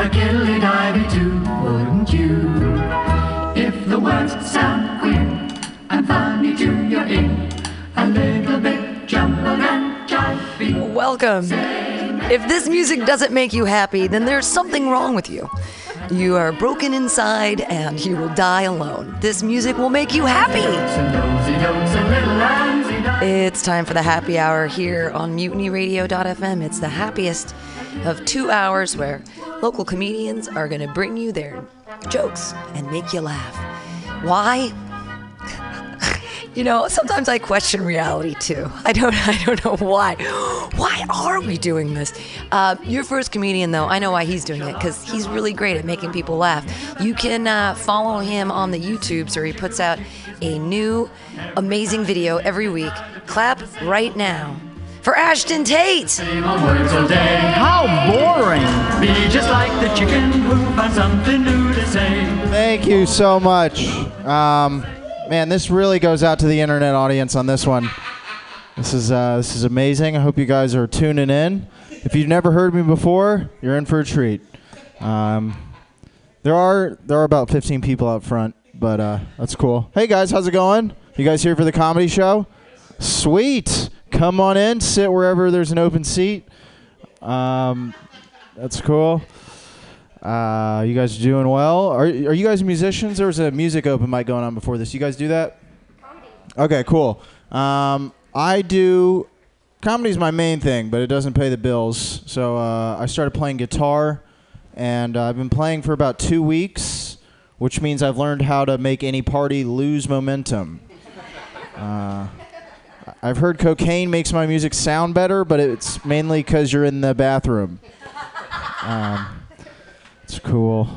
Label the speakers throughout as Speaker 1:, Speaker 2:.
Speaker 1: a too, wouldn't you? If the words sound queer and funny to your ear, a little bit jumbled and jivey.
Speaker 2: Welcome. If this music doesn't make you happy, then there's something wrong with you. You are broken inside and you will die alone. This music will make you happy. It's time for the happy hour here on mutinyradio.fm. It's the happiest of two hours where local comedians are going to bring you their jokes and make you laugh. Why? You know, sometimes I question reality too. I don't, I don't know why. Why are we doing this? Uh, your first comedian, though, I know why he's doing it because he's really great at making people laugh. You can uh, follow him on the YouTubes where he puts out a new, amazing video every week. Clap right now for Ashton Tate.
Speaker 1: Same old words all day.
Speaker 3: How boring.
Speaker 1: Be just like the chicken who found something new to say.
Speaker 4: Thank you so much. Um, man, this really goes out to the internet audience on this one. This is uh, this is amazing. I hope you guys are tuning in. If you've never heard me before, you're in for a treat. Um, there are there are about 15 people out front, but uh, that's cool. Hey guys, how's it going? You guys here for the comedy show? Sweet. Come on in. Sit wherever there's an open seat. Um, that's cool. Uh, you guys are doing well? Are, are you guys musicians? There was a music open mic going on before this. You guys do that? Comedy. Okay, cool. Um, I do. Comedy's my main thing, but it doesn't pay the bills. So uh, I started playing guitar, and uh, I've been playing for about two weeks, which means I've learned how to make any party lose momentum. I've heard cocaine makes my music sound better, but it's mainly because you're in the bathroom. Um, it's cool.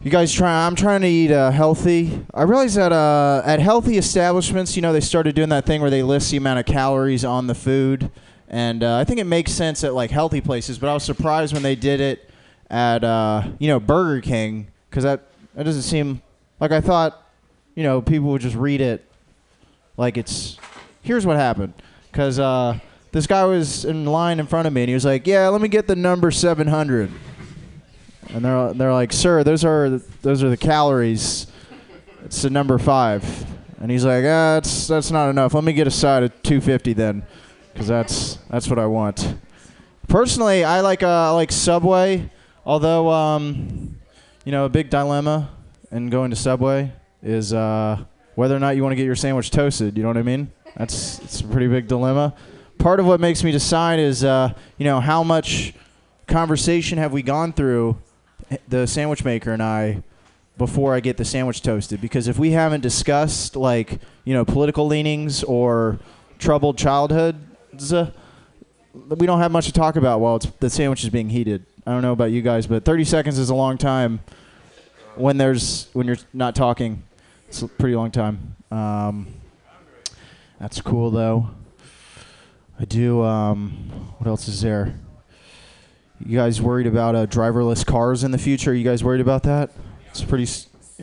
Speaker 4: You guys try? I'm trying to eat uh, healthy. I realize that uh, at healthy establishments, you know, they started doing that thing where they list the amount of calories on the food, and uh, I think it makes sense at like healthy places. But I was surprised when they did it at uh, you know Burger King because that that doesn't seem like I thought. You know, people would just read it like it's. Here's what happened because uh, this guy was in line in front of me and he was like, "Yeah, let me get the number 700." And they're they're like, "Sir, those are those are the calories. It's the number five. And he's like, "Ah, that's that's not enough. Let me get a side of 250 then, because that's that's what I want." Personally, I like uh, I like Subway, although um, you know, a big dilemma in going to Subway is uh, whether or not you want to get your sandwich toasted. You know what I mean? That's it's a pretty big dilemma. Part of what makes me decide is uh, you know how much conversation have we gone through, the sandwich maker and I, before I get the sandwich toasted? Because if we haven't discussed like you know political leanings or troubled childhoods, uh, we don't have much to talk about while the sandwich is being heated. I don't know about you guys, but 30 seconds is a long time when there's when you're not talking. It's a pretty long time. Um, that's cool though. I do. Um, what else is there? You guys worried about uh, driverless cars in the future? Are You guys worried about that? It's pretty.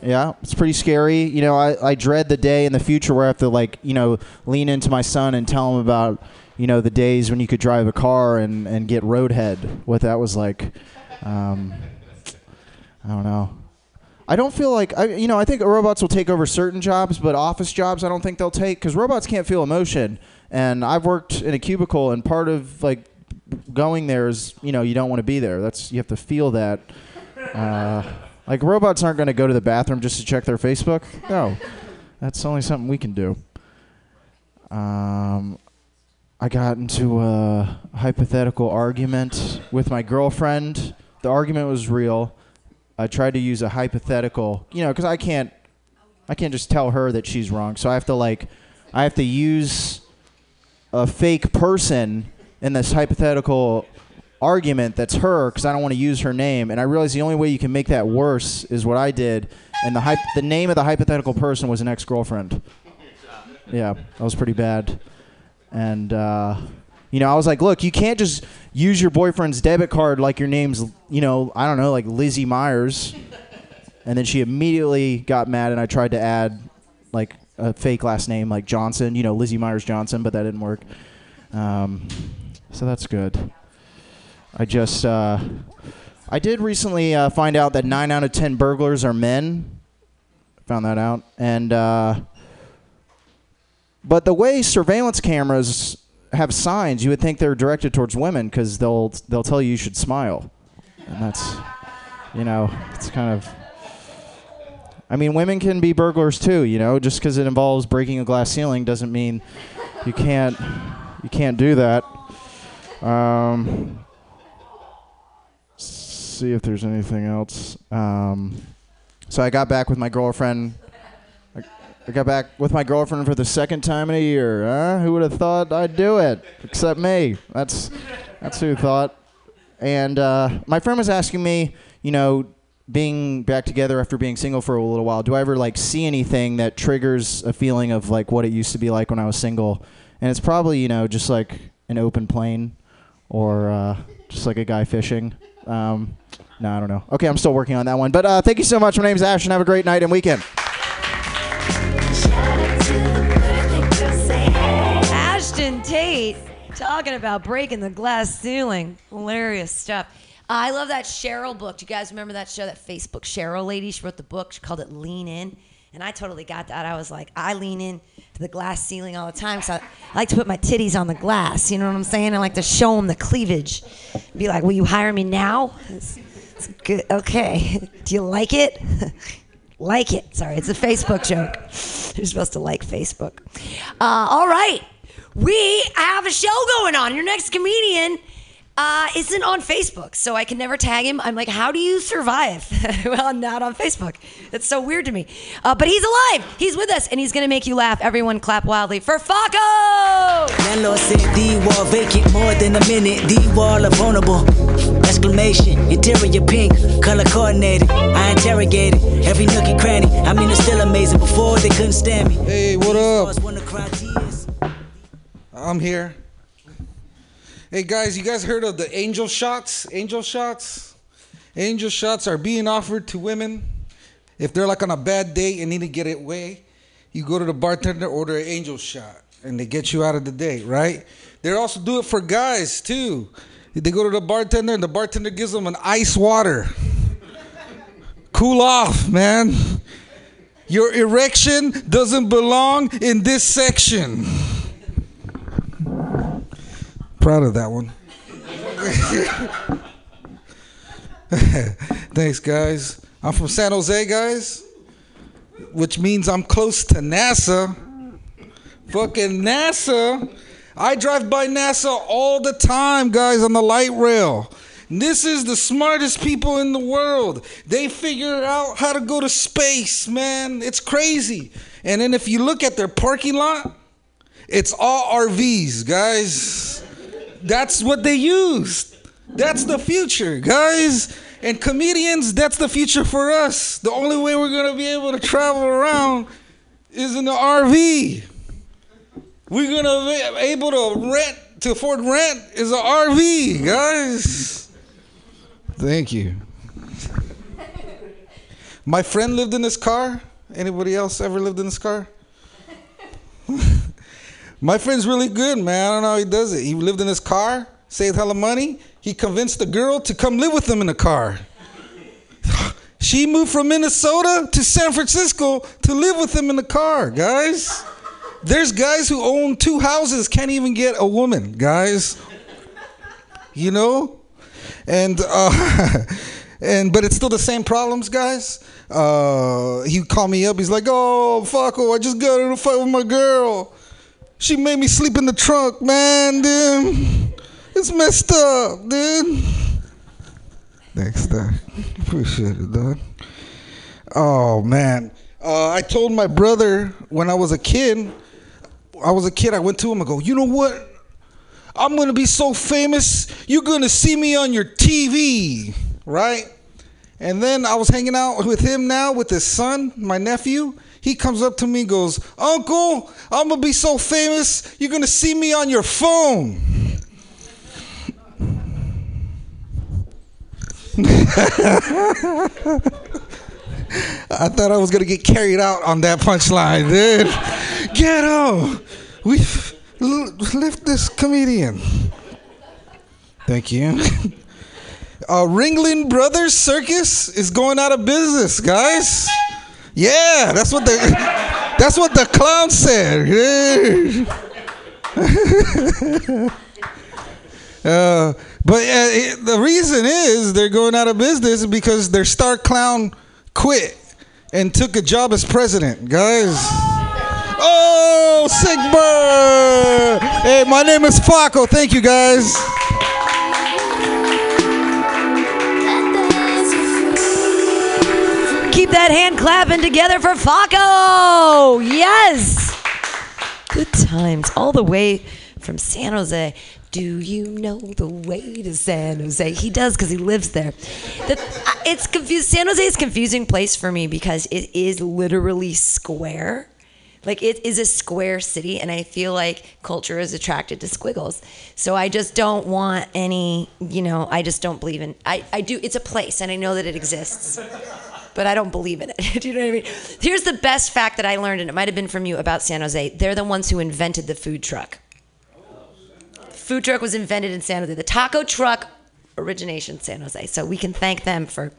Speaker 4: Yeah, it's pretty scary. You know, I, I dread the day in the future where I have to like you know lean into my son and tell him about you know the days when you could drive a car and and get roadhead. What that was like. Um, I don't know. I don't feel like I, you know. I think robots will take over certain jobs, but office jobs I don't think they'll take because robots can't feel emotion. And I've worked in a cubicle, and part of like going there is you know you don't want to be there. That's you have to feel that. Uh, like robots aren't going to go to the bathroom just to check their Facebook. No, that's only something we can do. Um, I got into a hypothetical argument with my girlfriend. The argument was real. I tried to use a hypothetical, you know, because I can't, I can't just tell her that she's wrong. So I have to like, I have to use a fake person in this hypothetical argument that's her because I don't want to use her name. And I realized the only way you can make that worse is what I did. And the the name of the hypothetical person was an ex girlfriend. Yeah, that was pretty bad. And uh, you know, I was like, look, you can't just use your boyfriend's debit card like your name's, you know, I don't know, like Lizzie Myers. And then she immediately got mad, and I tried to add like a fake last name like Johnson, you know, Lizzie Myers Johnson, but that didn't work. Um, so that's good. I just uh, I did recently uh, find out that nine out of ten burglars are men. Found that out, and uh, but the way surveillance cameras have signs, you would think they're directed towards women because they'll they'll tell you you should smile, and that's you know it's kind of. I mean, women can be burglars too. You know, just because it involves breaking a glass ceiling doesn't mean you can't you can't do that. Um, see if there's anything else. Um, so I got back with my girlfriend. I, got back with my girlfriend for the second time in a year. Huh? Who would have thought I'd do it? Except me. That's that's who thought. And uh, my friend was asking me, you know, being back together after being single for a little while, do I ever like see anything that triggers a feeling of like what it used to be like when I was single? And it's probably you know just like an open plane, or uh, just like a guy fishing. Um, no, I don't know. Okay, I'm still working on that one. But uh, thank you so much. My name name's Ashton. Have a great night and weekend.
Speaker 2: Ashton Tate talking about breaking the glass ceiling. Hilarious stuff. I love that Sheryl book. Do you guys remember that show, that Facebook Sheryl lady? She wrote the book. She called it Lean In. And I totally got that. I was like, I lean in to the glass ceiling all the time. So I, I like to put my titties on the glass. You know what I'm saying? I like to show them the cleavage. Be like, will you hire me now? It's, it's good. Okay. Do you like it? like it. Sorry, it's a Facebook joke. You're supposed to like Facebook. Uh, all right. We have a show going on. Your next comedian uh, isn't on Facebook, so I can never tag him. I'm like, how do you survive? well, not on Facebook. That's so weird to me. Uh, but he's alive. He's with us, and he's to make you laugh. Everyone clap wildly for Faco!
Speaker 3: Landlord said wall vacant more than a minute. Wall vulnerable. Exclamation, interior pink, color coordinated. I interrogated every nook and cranny. I mean, it's still amazing. Before they couldn't stand me.
Speaker 5: Hey, what up?
Speaker 3: Stars wanna cry tears.
Speaker 5: I'm here. Hey guys, you guys heard of the angel shots? Angel shots? Angel shots are being offered to women. If they're like on a bad date and need to get it away, you go to the bartender, order an angel shot, and they get you out of the date, right? They also do it for guys too. They go to the bartender and the bartender gives them an ice water. cool off, man. Your erection doesn't belong in this section. Proud of that one. Thanks, guys. I'm from San Jose, guys, which means I'm close to NASA. Fucking NASA. I drive by NASA all the time, guys, on the light rail. This is the smartest people in the world. They figure out how to go to space, man. It's crazy. And then if you look at their parking lot, it's all RVs, guys. That's what they use. That's the future, guys. And comedians, that's the future for us. The only way we're gonna be able to travel around is in the RV. We're gonna be able to rent to afford rent is an RV, guys. Thank you. My friend lived in this car. Anybody else ever lived in this car? My friend's really good, man. I don't know how he does it. He lived in his car, saved hella money. He convinced the girl to come live with him in the car. She moved from Minnesota to San Francisco to live with him in the car, guys. There's guys who own two houses, can't even get a woman, guys. You know? And uh and but it's still the same problems, guys. Uh he called me up, he's like, Oh fuck oh, I just got in a fight with my girl. She made me sleep in the trunk, man, dude. It's messed up, dude. Thanks, Doc. Appreciate it, Doc. Oh, man. Uh, I told my brother when I was a kid, I was a kid, I went to him, I go, you know what? I'm gonna be so famous, you're gonna see me on your TV, right? And then I was hanging out with him now with his son, my nephew. He comes up to me and goes, Uncle, I'm gonna be so famous, you're gonna see me on your phone. I thought I was gonna get carried out on that punchline, dude. Ghetto, we lift this comedian. Thank you. uh, Ringling Brothers Circus is going out of business, guys. Yeah, that's what the that's what the clown said. Uh, but uh, it- the reason is they're going out of business because their star clown quit and took a job as president, guys. Oh, bird! Hey, my name is Faco. Thank you, guys.
Speaker 2: Keep that hand clapping together for Faco. Yes. Good times all the way from San Jose. Do you know the way to San Jose? He does because he lives there. The, it's confused. San Jose is a confusing place for me because it is literally square. Like it is a square city, and I feel like culture is attracted to squiggles. So I just don't want any, you know, I just don't believe in. I, I do. It's a place, and I know that it exists but I don't believe in it. Do you know what I mean? Here's the best fact that I learned, and it might have been from you about San Jose. They're the ones who invented the food truck. Food truck was invented in San Jose. The taco truck origination San Jose. So we can thank them for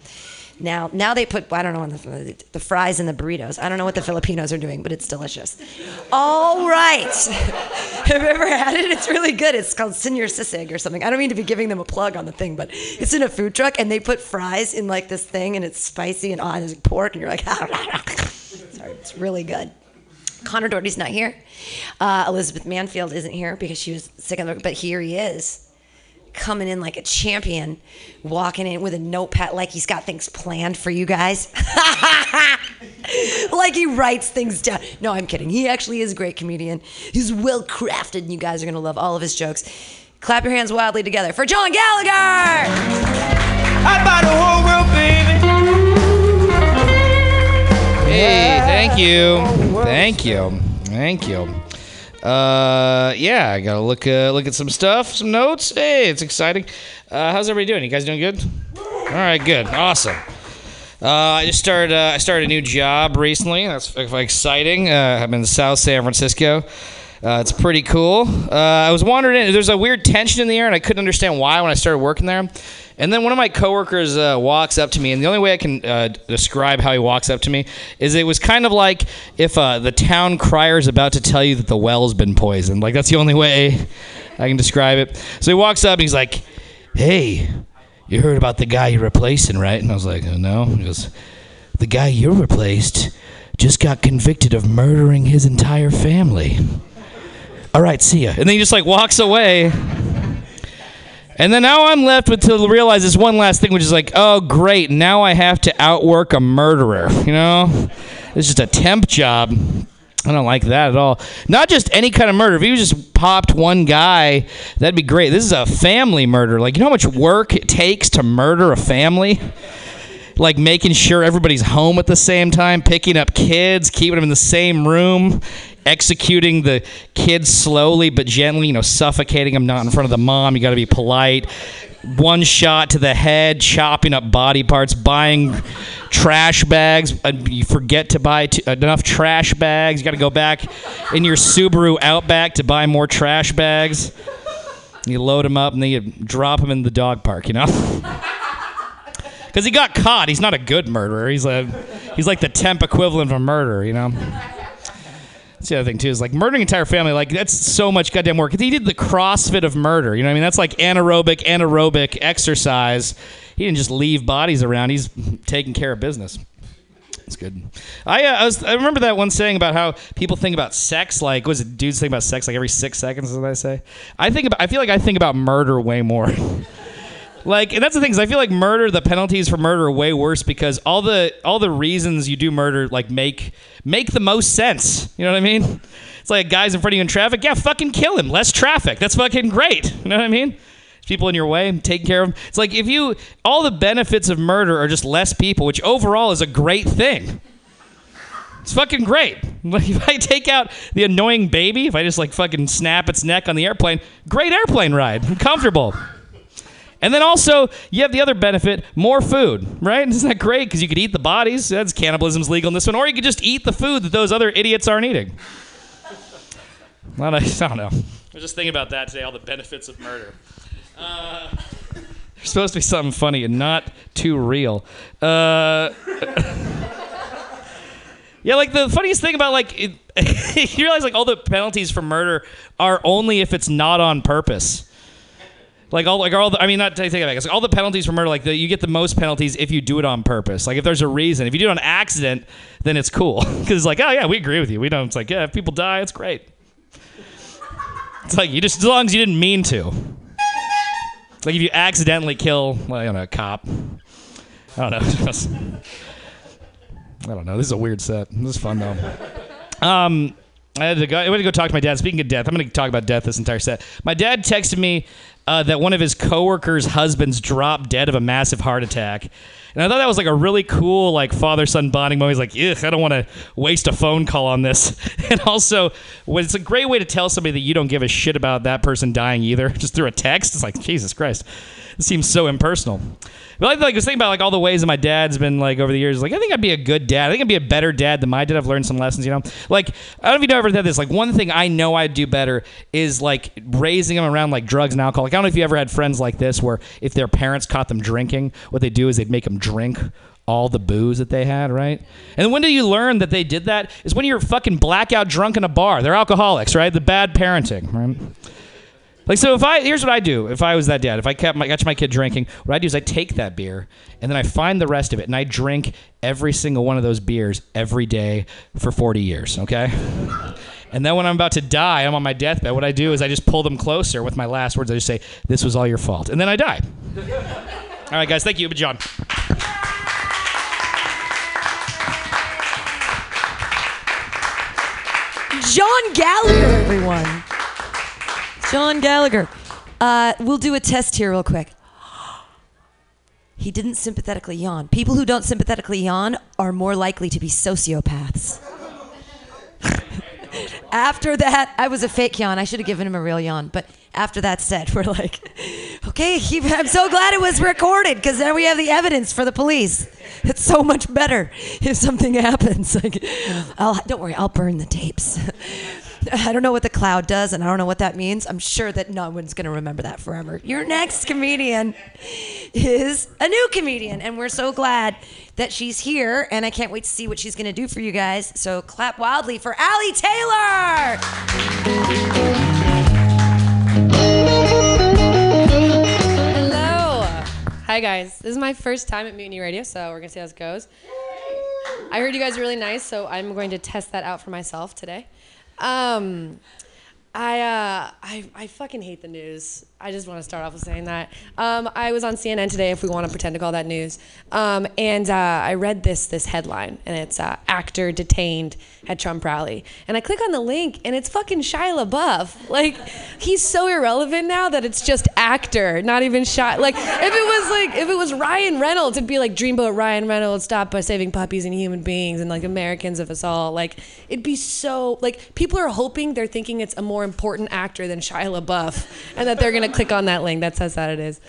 Speaker 2: now. Now they put I don't know the, the fries and the burritos. I don't know what the Filipinos are doing, but it's delicious. All right. Have you ever had it? It's really good. It's called Senor Sisig or something. I don't mean to be giving them a plug on the thing, but it's in a food truck and they put fries in like this thing and it's spicy and on it's like pork and you're like, ah, ah, ah. sorry, it's really good. Connor Doherty's not here. Uh, Elizabeth Manfield isn't here because she was sick the but here he is. Coming in like a champion, walking in with a notepad like he's got things planned for you guys. like he writes things down. No, I'm kidding. He actually is a great comedian. He's well crafted, and you guys are going to love all of his jokes. Clap your hands wildly together for John Gallagher!
Speaker 6: I buy the whole world, baby.
Speaker 7: Hey, thank you, thank you, thank you. Uh, yeah, I gotta look uh, look at some stuff, some notes. Hey, it's exciting. Uh, how's everybody doing? You guys doing good? All right, good, awesome. Uh, I just started. Uh, I started a new job recently. That's exciting. Uh, I'm in South San Francisco. Uh, it's pretty cool. Uh, I was wondering. There's a weird tension in the air, and I couldn't understand why when I started working there. And then one of my coworkers uh, walks up to me, and the only way I can uh, describe how he walks up to me is it was kind of like if uh, the town crier is about to tell you that the well's been poisoned. Like that's the only way I can describe it. So he walks up and he's like, "Hey, you heard about the guy you're replacing, right?" And I was like, oh, "No." He goes, "The guy you replaced just got convicted of murdering his entire family." All right, see ya. And then he just like walks away. And then now I'm left with to realize this one last thing, which is like, oh great, now I have to outwork a murderer. You know, it's just a temp job. I don't like that at all. Not just any kind of murder. If he just popped one guy, that'd be great. This is a family murder. Like, you know how much work it takes to murder a family? like making sure everybody's home at the same time, picking up kids, keeping them in the same room, executing the kids slowly but gently, you know, suffocating them not in front of the mom. You got to be polite. One shot to the head, chopping up body parts, buying trash bags. Uh, you forget to buy t- enough trash bags. You got to go back in your Subaru Outback to buy more trash bags. You load them up and then you drop them in the dog park, you know? because he got caught. He's not a good murderer. He's a he's like the temp equivalent of a murderer. You know. That's the other thing too is like murdering entire family. Like that's so much goddamn work. He did the CrossFit of murder. You know what I mean? That's like anaerobic anaerobic exercise. He didn't just leave bodies around. He's taking care of business. That's good. I, uh, I was I remember that one saying about how people think about sex like was it dudes think about sex like every six seconds? Is what I say. I think about I feel like I think about murder way more. Like, and that's the thing is, I feel like murder, the penalties for murder are way worse because all the all the reasons you do murder like make make the most sense. You know what I mean? It's like guys in front of you in traffic, yeah, fucking kill him. Less traffic. That's fucking great. You know what I mean? People in your way, taking care of them. It's like if you all the benefits of murder are just less people, which overall is a great thing. It's fucking great. Like if I take out the annoying baby, if I just like fucking snap its neck on the airplane, great airplane ride, comfortable. And then also, you have the other benefit more food, right? Isn't that great? Because you could eat the bodies. That's cannibalism's legal in this one. Or you could just eat the food that those other idiots aren't eating. I, I don't know. I was just thinking about that today, all the benefits of murder. Uh, supposed to be something funny and not too real. Uh, yeah, like the funniest thing about like it, you realize like all the penalties for murder are only if it's not on purpose. Like all like all the I mean not take it back. It's like all the penalties for murder like the, you get the most penalties if you do it on purpose. Like if there's a reason. If you do it on accident, then it's cool because it's like oh yeah we agree with you. We don't. It's like yeah if people die it's great. It's like you just as long as you didn't mean to. Like if you accidentally kill, well, don't know, a cop. I don't know. I don't know. This is a weird set. This is fun though. Um, I had to go. I had to go talk to my dad. Speaking of death, I'm going to talk about death this entire set. My dad texted me uh, that one of his coworkers' husbands dropped dead of a massive heart attack. And I thought that was like a really cool like father son bonding moment. He's like, Ugh, I don't want to waste a phone call on this. And also, it's a great way to tell somebody that you don't give a shit about that person dying either, just through a text. It's like Jesus Christ, it seems so impersonal. But I like was thinking about like all the ways that my dad's been like over the years. Like I think I'd be a good dad. I think I'd be a better dad than my dad. I've learned some lessons. You know, like I don't know if you've ever had this. Like one thing I know I'd do better is like raising them around like drugs and alcohol. Like I don't know if you ever had friends like this where if their parents caught them drinking, what they do is they'd make them drink all the booze that they had, right? And when do you learn that they did that? Is when you're fucking blackout drunk in a bar. They're alcoholics, right? The bad parenting, right? Like so, if I here's what I do. If I was that dad, if I kept my catch my kid drinking, what I do is I take that beer and then I find the rest of it and I drink every single one of those beers every day for 40 years. Okay. And then when I'm about to die, I'm on my deathbed. What I do is I just pull them closer with my last words. I just say, "This was all your fault," and then I die. all right, guys. Thank you, John.
Speaker 2: John Gallagher, everyone. John Gallagher. Uh, we'll do a test here, real quick. He didn't sympathetically yawn. People who don't sympathetically yawn are more likely to be sociopaths. after that, I was a fake yawn. I should have given him a real yawn. But after that said, we're like, okay, he- I'm so glad it was recorded because now we have the evidence for the police. It's so much better if something happens. Like, I'll, don't worry, I'll burn the tapes. I don't know what the cloud does, and I don't know what that means. I'm sure that no one's going to remember that forever. Your next comedian is a new comedian, and we're so glad that she's here, and I can't wait to see what she's going to do for you guys. So clap wildly for Allie Taylor!
Speaker 8: Hello. Hi, guys. This is my first time at Mutiny Radio, so we're going to see how this goes. I heard you guys are really nice, so I'm going to test that out for myself today. Um, I, uh, I, I fucking hate the news. I just want to start off with saying that. Um, I was on CNN today, if we want to pretend to call that news, um, and uh, I read this this headline, and it's uh, actor detained at Trump rally, and I click on the link, and it's fucking Shia LaBeouf. Like, he's so irrelevant now that it's just actor, not even Shia. Like, if it was like if it was Ryan Reynolds, it'd be like Dreamboat Ryan Reynolds stopped by saving puppies and human beings and like Americans of us all. Like, it'd be so like people are hoping they're thinking it's a more important actor than Shia LaBeouf, and that they're gonna click on that link. That's how sad it is.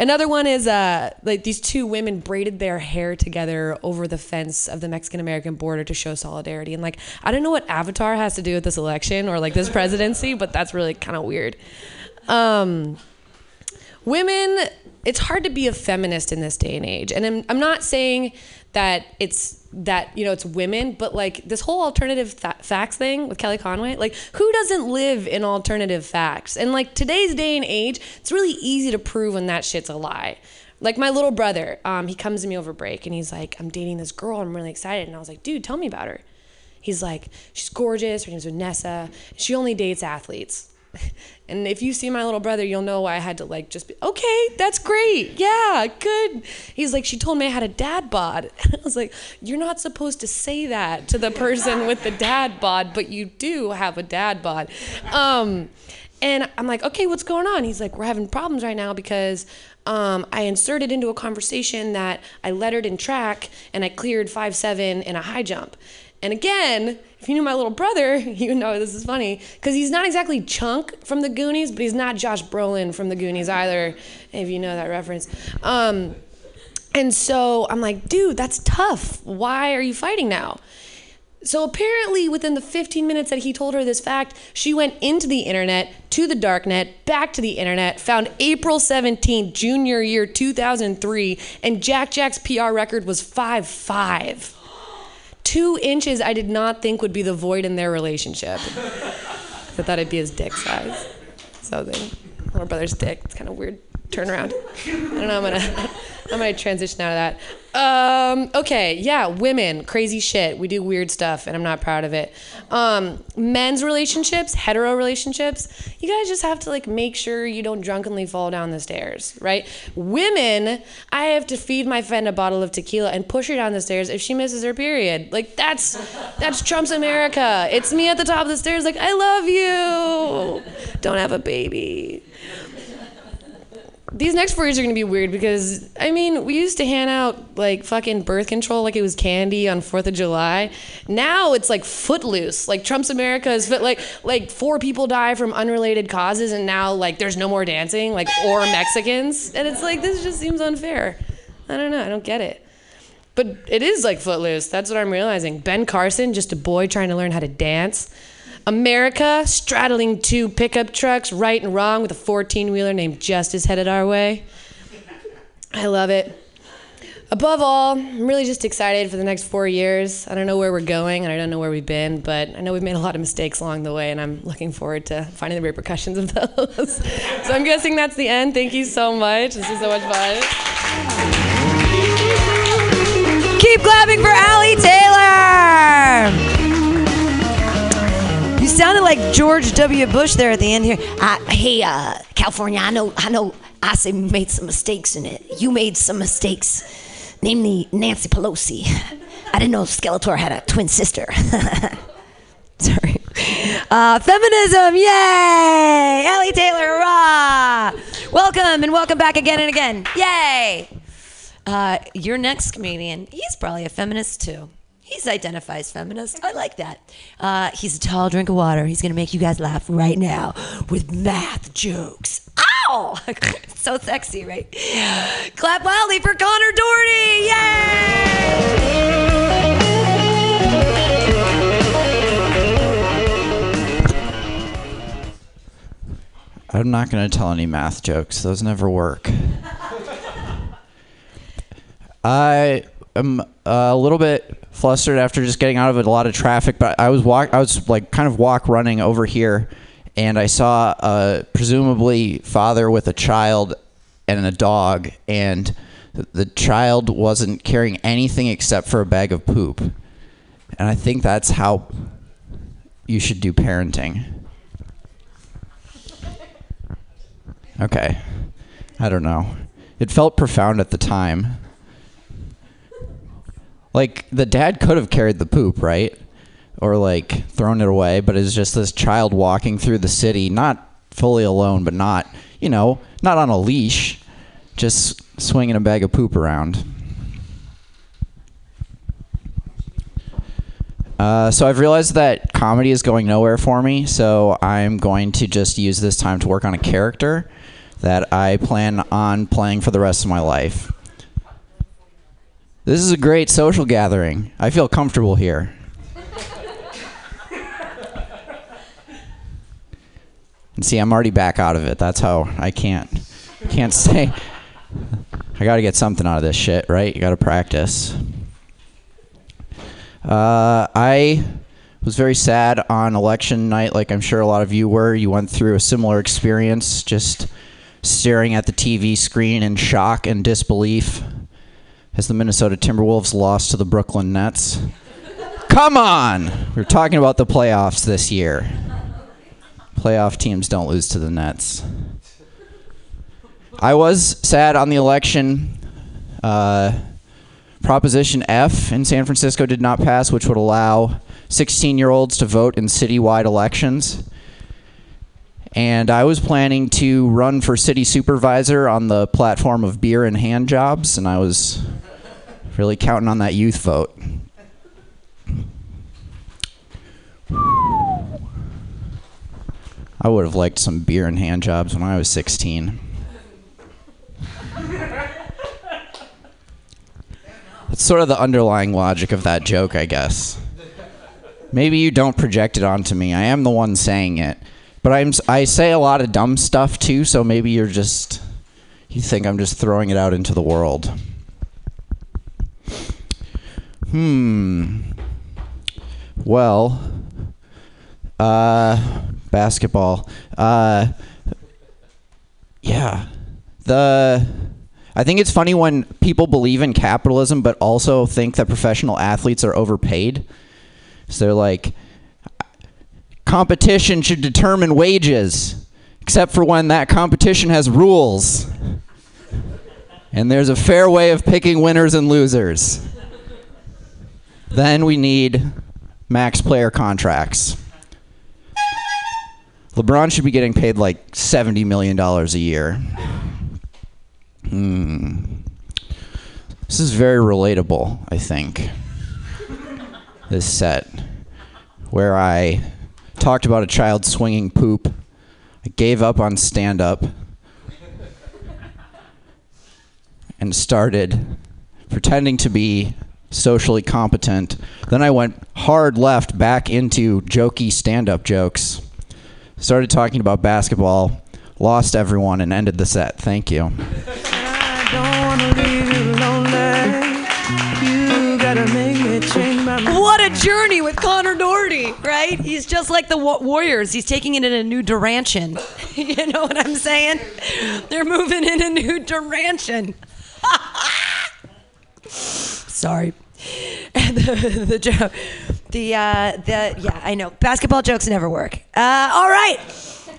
Speaker 8: Another one is uh, like these two women braided their hair together over the fence of the Mexican American border to show solidarity. And like, I don't know what Avatar has to do with this election or like this presidency, but that's really kind of weird. Um, women, it's hard to be a feminist in this day and age. And I'm, I'm not saying that it's that you know it's women but like this whole alternative fa- facts thing with kelly conway like who doesn't live in alternative facts? And like today's day and age it's really easy to prove when that shit's a lie. Like my little brother um, he comes to me over break and he's like i'm dating this girl. I'm really excited. And i was like dude tell me about her. He's like she's gorgeous. Her name's vanessa. She only dates athletes and if you see my little brother, you'll know why I had to like just be okay. That's great. Yeah, good. He's like, she told me I had a dad bod. I was like, you're not supposed to say that to the person with the dad bod, but you do have a dad bod. Um, and I'm like, okay, what's going on? He's like, we're having problems right now because um, I inserted into a conversation that I lettered in track and I cleared five seven in a high jump. And again, if you knew my little brother, you know this is funny because he's not exactly Chunk from the Goonies, but he's not Josh Brolin from the Goonies either, if you know that reference. Um, and so I'm like, dude, that's tough. Why are you fighting now? So apparently, within the 15 minutes that he told her this fact, she went into the internet, to the darknet, back to the internet, found April 17th, junior year 2003, and Jack Jack's PR record was 5 5. Two inches I did not think would be the void in their relationship. I thought it'd be his dick size. So the older brother's dick. It's kind of weird turnaround. I don't know. I'm gonna I'm gonna transition out of that. Um, okay, yeah, women, crazy shit. We do weird stuff, and I'm not proud of it. Um, men's relationships, hetero relationships. You guys just have to like make sure you don't drunkenly fall down the stairs, right? Women, I have to feed my friend a bottle of tequila and push her down the stairs if she misses her period. Like that's that's Trump's America. It's me at the top of the stairs, like I love you. Don't have a baby these next four years are gonna be weird because I mean we used to hand out like fucking birth control like it was candy on Fourth of July. Now it's like footloose. Like Trump's America is fit, like like four people die from unrelated causes and now like there's no more dancing like or Mexicans and it's like this just seems unfair. I don't know. I don't get it. But it is like footloose. That's what I'm realizing. Ben Carson, just a boy trying to learn how to dance. America straddling two pickup trucks, right and wrong, with a 14 wheeler named Justice headed our way. I love it. Above all, I'm really just excited for the next four years. I don't know where we're going and I don't know where we've been, but I know we've made a lot of mistakes along the way and I'm looking forward to finding the repercussions of those. so I'm guessing that's the end. Thank you so much. This is so much fun.
Speaker 2: Keep clapping for Allie Taylor. You sounded like George W. Bush there at the end here.
Speaker 9: Uh, hey, uh, California, I know, I know, I say made some mistakes in it. You made some mistakes, namely Nancy Pelosi. I didn't know Skeletor had a twin sister.
Speaker 2: Sorry. Uh, feminism, yay! Ellie Taylor, rah! Welcome and welcome back again and again, yay! Uh, your next comedian, he's probably a feminist too. He identifies feminist. I like that. Uh, he's a tall drink of water. He's gonna make you guys laugh right now with math jokes. Ow! so sexy, right? Clap wildly for Connor Doherty! Yay!
Speaker 10: I'm not going to tell any math jokes. Those never work. I am a little bit flustered after just getting out of a lot of traffic, but I was walk I was like kind of walk running over here and I saw a presumably father with a child and a dog and the child wasn't carrying anything except for a bag of poop. And I think that's how you should do parenting. Okay. I don't know. It felt profound at the time. Like the dad could have carried the poop, right? Or like thrown it away, but it's just this child walking through the city, not fully alone, but not, you know, not on a leash, just swinging a bag of poop around. Uh, so I've realized that comedy is going nowhere for me, so I'm going to just use this time to work on a character that I plan on playing for the rest of my life. This is a great social gathering. I feel comfortable here. and see, I'm already back out of it. That's how I can't can't say I got to get something out of this shit, right? You got to practice. Uh, I was very sad on election night, like I'm sure a lot of you were. You went through a similar experience, just staring at the TV screen in shock and disbelief as the Minnesota Timberwolves lost to the Brooklyn Nets. Come on! We're talking about the playoffs this year. Playoff teams don't lose to the Nets. I was sad on the election. Uh, Proposition F in San Francisco did not pass, which would allow 16 year olds to vote in citywide elections. And I was planning to run for city supervisor on the platform of beer and hand jobs, and I was Really counting on that youth vote. I would have liked some beer and hand jobs when I was 16. That's sort of the underlying logic of that joke, I guess. maybe you don't project it onto me. I am the one saying it, but I'm I say a lot of dumb stuff too. So maybe you're just you think I'm just throwing it out into the world. Hmm. Well, uh, basketball. Uh, yeah. The I think it's funny when people believe in capitalism but also think that professional athletes are overpaid. So they're like competition should determine wages except for when that competition has rules. And there's a fair way of picking winners and losers. Then we need max player contracts. LeBron should be getting paid like $70 million a year. Hmm. This is very relatable, I think. This set, where I talked about a child swinging poop. I gave up on stand up and started pretending to be socially competent. Then I went hard left back into jokey stand up jokes. Started talking about basketball, lost everyone, and ended the set. Thank you.
Speaker 2: What a journey with Connor Doherty, right? He's just like the Warriors. He's taking it in a new direction. you know what I'm saying? They're moving in a new direction. Sorry. the the joke, the uh, the yeah, I know. Basketball jokes never work. Uh, all right.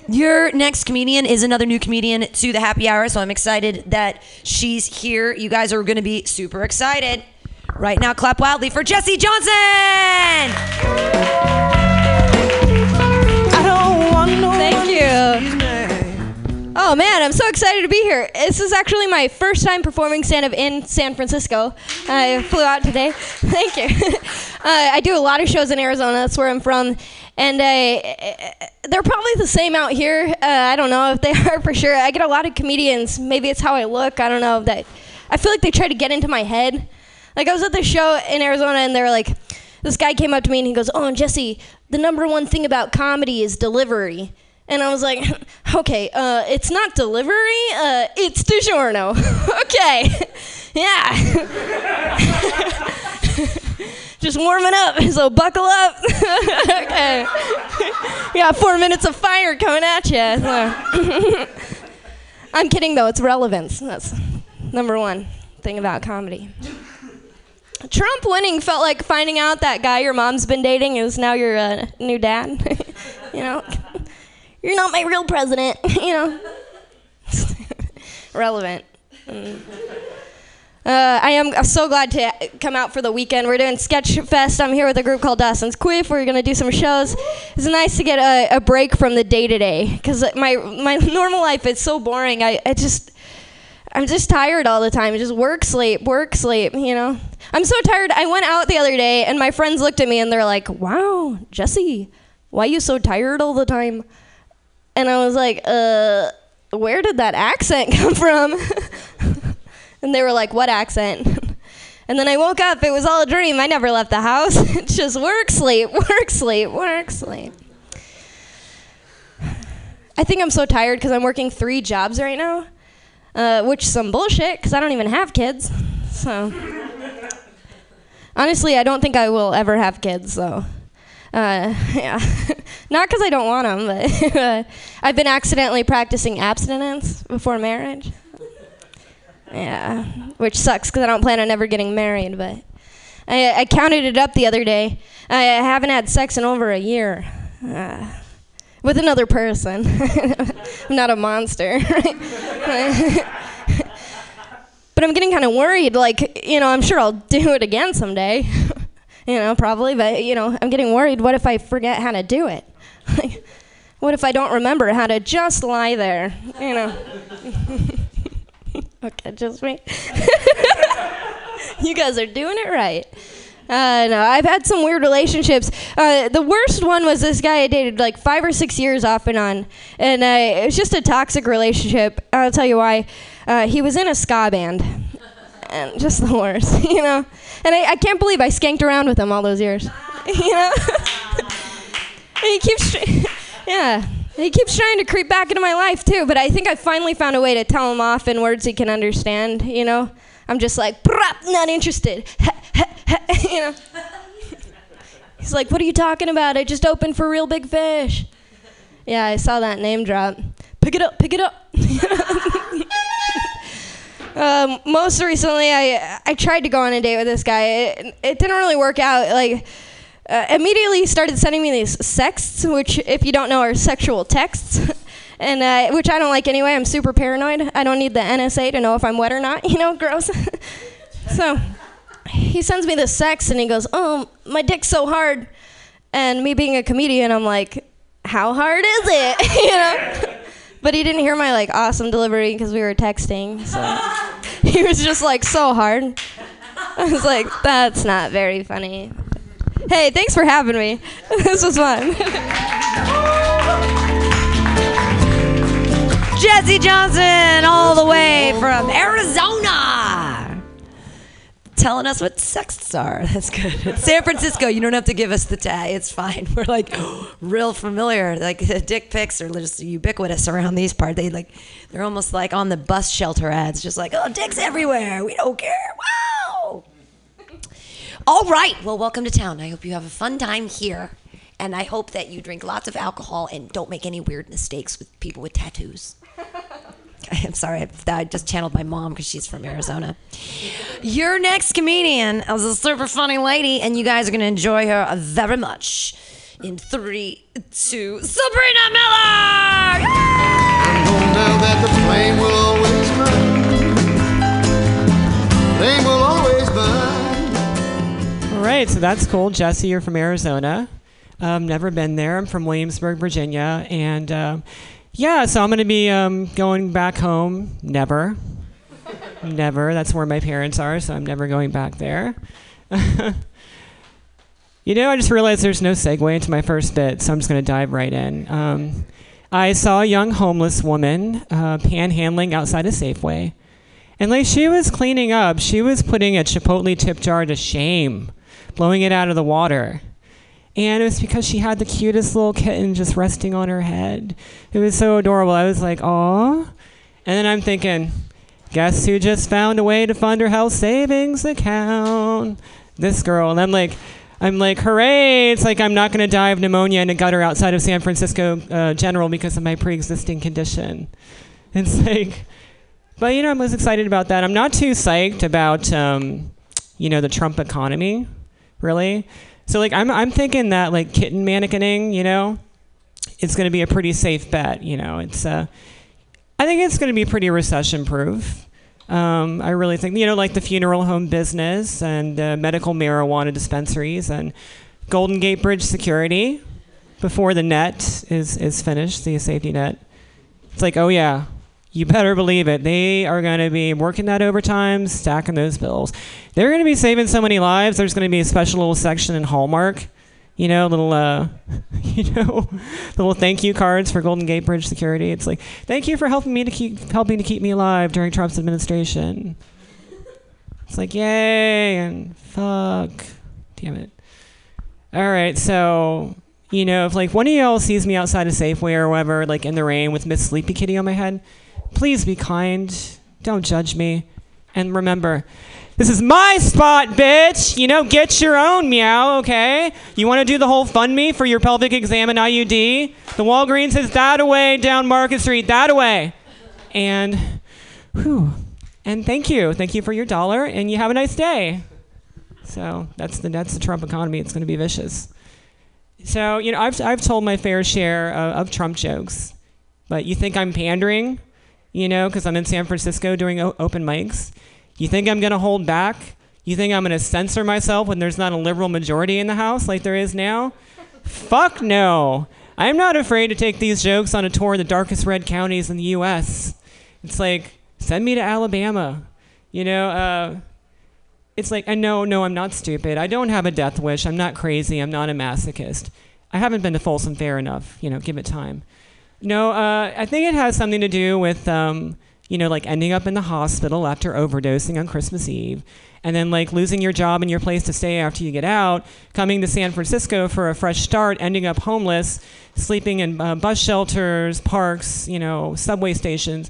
Speaker 2: Your next comedian is another new comedian to the happy hour, so I'm excited that she's here. You guys are going to be super excited. Right now, clap wildly for Jesse Johnson.
Speaker 11: Thank you. Oh man, I'm so excited to be here. This is actually my first time performing stand up in San Francisco. I flew out today. Thank you. uh, I do a lot of shows in Arizona, that's where I'm from. And uh, they're probably the same out here. Uh, I don't know if they are for sure. I get a lot of comedians. Maybe it's how I look. I don't know. That I feel like they try to get into my head. Like I was at this show in Arizona, and they were like, this guy came up to me and he goes, "Oh, Jesse, the number one thing about comedy is delivery." And I was like, "Okay, uh, it's not delivery, uh, it's DiGiorno." okay, yeah. Just warming up, so buckle up. okay. Got four minutes of fire coming at you. I'm kidding though. It's relevance. That's number one thing about comedy. Trump winning felt like finding out that guy your mom's been dating is now your uh, new dad. you know, you're not my real president. you know, relevant. Mm. Uh, I am so glad to come out for the weekend. We're doing Sketch Fest. I'm here with a group called Dawson's Quiff. We're gonna do some shows. It's nice to get a, a break from the day to day because my my normal life is so boring. I, I just I'm just tired all the time. Just work, sleep, work, sleep. You know, I'm so tired. I went out the other day and my friends looked at me and they're like, "Wow, Jesse, why are you so tired all the time?" And I was like, "Uh, where did that accent come from?" and they were like, "What accent?" And then I woke up. It was all a dream. I never left the house. it's just work, sleep, work, sleep, work, sleep. I think I'm so tired because I'm working three jobs right now, uh, which is some bullshit because I don't even have kids. So honestly, I don't think I will ever have kids. So uh, yeah, not because I don't want them, but I've been accidentally practicing abstinence before marriage. Yeah, which sucks because I don't plan on ever getting married. But I, I counted it up the other day. I haven't had sex in over a year. Uh, with another person. I'm not a monster. but I'm getting kind of worried. Like, you know, I'm sure I'll do it again someday. You know, probably. But, you know, I'm getting worried. What if I forget how to do it? what if I don't remember how to just lie there? You know. okay, just me. you guys are doing it right. Uh, no, I've had some weird relationships. Uh, the worst one was this guy I dated like five or six years off and on, and uh, it was just a toxic relationship. I'll tell you why. Uh, he was in a ska band, and just the worst, you know. And I, I can't believe I skanked around with him all those years, you know. he keeps, yeah, he keeps trying to creep back into my life too. But I think I finally found a way to tell him off in words he can understand. You know, I'm just like, not interested. you know. He's like, what are you talking about? I just opened for Reel Big Fish. Yeah, I saw that name drop. Pick it up, pick it up. Um, most recently, I I tried to go on a date with this guy. It, it didn't really work out. Like uh, immediately, started sending me these sexts, which, if you don't know, are sexual texts. And uh, which I don't like anyway. I'm super paranoid. I don't need the NSA to know if I'm wet or not. You know, gross. so he sends me this sex and he goes, "Oh, my dick's so hard." And me being a comedian, I'm like, "How hard is it?" you know. But he didn't hear my like awesome delivery because we were texting. So he was just like so hard. I was like, "That's not very funny." Hey, thanks for having me. this was fun.
Speaker 2: Jesse Johnson, all the way from Arizona, telling us what sexts are. That's good. San Francisco. You don't have to give us the tag. It's fine. We're like real familiar. Like dick pics are just ubiquitous around these parts. They like they're almost like on the bus shelter ads, just like oh dicks everywhere. We don't care. Wow. All right. Well, welcome to town. I hope you have a fun time here. And I hope that you drink lots of alcohol and don't make any weird mistakes with people with tattoos. I'm sorry, I just channeled my mom because she's from Arizona. Your next comedian is a super funny lady, and you guys are going to enjoy her very much. In three, two, Sabrina Miller!
Speaker 12: know that the flame will always burn. Flame will always burn.
Speaker 13: All right, so that's cool. Jesse, you're from Arizona. Um, never been there. I'm from Williamsburg, Virginia, and um, yeah, so I'm gonna be um, going back home. Never, never. That's where my parents are, so I'm never going back there. you know, I just realized there's no segue into my first bit, so I'm just gonna dive right in. Um, I saw a young homeless woman uh, panhandling outside a Safeway. And like she was cleaning up, she was putting a Chipotle tip jar to shame, blowing it out of the water. And it was because she had the cutest little kitten just resting on her head. It was so adorable. I was like, "Aw." And then I'm thinking, guess who just found a way to fund her health savings account? This girl. And I'm like, I'm like, hooray! It's like I'm not going to die of pneumonia in a gutter outside of San Francisco uh, General because of my pre-existing condition. It's like, but you know, I'm was excited about that. I'm not too psyched about, um, you know, the Trump economy, really. So like, I'm I'm thinking that like kitten mannequining, you know, it's going to be a pretty safe bet. You know, it's uh, I think it's going to be pretty recession proof. Um, I really think, you know, like the funeral home business and uh, medical marijuana dispensaries and Golden Gate Bridge security before the net is, is finished, the safety net. It's like, oh, yeah, you better believe it. They are going to be working that overtime, stacking those bills. They're going to be saving so many lives. There's going to be a special little section in Hallmark you know, little, uh, you know, little thank you cards for Golden Gate Bridge security. It's like, thank you for helping me to keep helping to keep me alive during Trump's administration. It's like, yay and fuck, damn it. All right, so you know, if like one of y'all sees me outside a Safeway or whatever, like in the rain with Miss Sleepy Kitty on my head, please be kind. Don't judge me, and remember, this is my spot, bitch. You know, get your own meow, okay? You want to do the whole fund me for your pelvic exam and IUD? The Walgreens is that away down Market Street, that away. And, whew. And thank you. Thank you for your dollar, and you have a nice day. So that's the, that's the Trump economy. It's going to be vicious. So, you know, I've, I've told my fair share of, of Trump jokes, but you think I'm pandering, you know, because I'm in San Francisco doing o- open mics? You think I'm going to hold back? You think I'm going to censor myself when there's not a liberal majority in the House like there is now? Fuck no. I'm not afraid to take these jokes on a tour of the darkest red counties in the U.S. It's like, send me to Alabama. You know, uh, it's like, and no, no, I'm not stupid. I don't have a death wish. I'm not crazy. I'm not a masochist. I haven't been to Folsom Fair enough. You know, give it time. No, uh, I think it has something to do with, um, you know, like ending up in the hospital after overdosing on Christmas Eve, and then like losing your job and your place to stay after you get out, coming to San Francisco for a fresh start, ending up homeless, sleeping in uh, bus shelters, parks, you know, subway stations,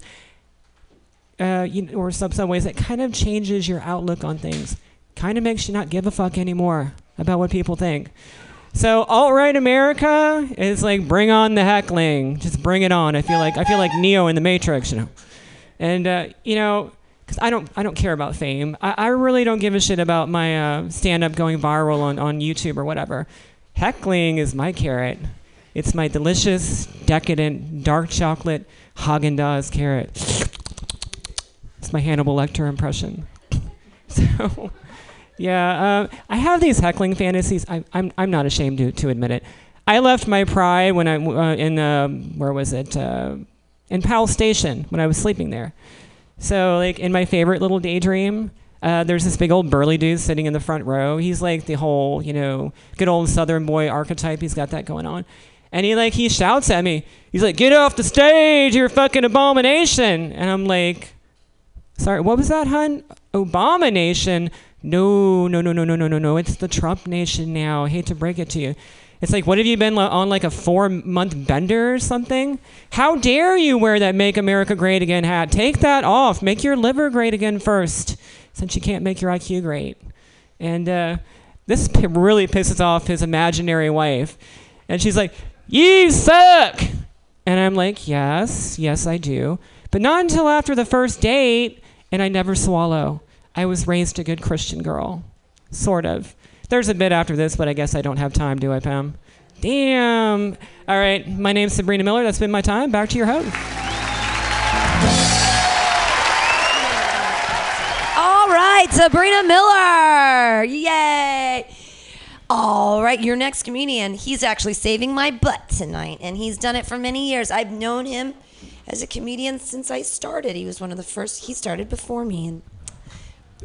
Speaker 13: uh, you, or sub subways. It kind of changes your outlook on things. Kind of makes you not give a fuck anymore about what people think. So alt right America is like bring on the heckling, just bring it on. I feel like I feel like Neo in the Matrix, you know. And uh, you know, because I don't I don't care about fame. I, I really don't give a shit about my uh, stand up going viral on on YouTube or whatever. Heckling is my carrot. It's my delicious, decadent, dark chocolate Haagen Dazs carrot. It's my Hannibal Lecter impression. So, yeah, uh, I have these heckling fantasies. I, I'm I'm not ashamed to to admit it. I left my pride when I uh, in uh, where was it uh, in Powell Station when I was sleeping there. So like in my favorite little daydream, uh, there's this big old burly dude sitting in the front row. He's like the whole you know good old Southern boy archetype. He's got that going on. And he like he shouts at me. He's like, "Get off the stage! You're a fucking abomination!" And I'm like, "Sorry, what was that, hun? Abomination? No, no, no, no, no, no, no, no. It's the Trump nation now. I hate to break it to you. It's like, what have you been on like a four month bender or something? How dare you wear that Make America Great Again hat? Take that off. Make your liver great again first, since you can't make your IQ great. And uh, this p- really pisses off his imaginary wife. And she's like, You suck! And I'm like, Yes, yes, I do. But not until after the first date, and I never swallow. I was raised a good Christian girl. Sort of. There's a bit after this, but I guess I don't have time, do I, Pam? Damn. All right, my name's Sabrina Miller. That's been my time. Back to your host.
Speaker 2: All right, Sabrina Miller. Yay. All right, your next comedian. He's actually saving my butt tonight, and he's done it for many years. I've known him as a comedian since I started. He was one of the first, he started before me, and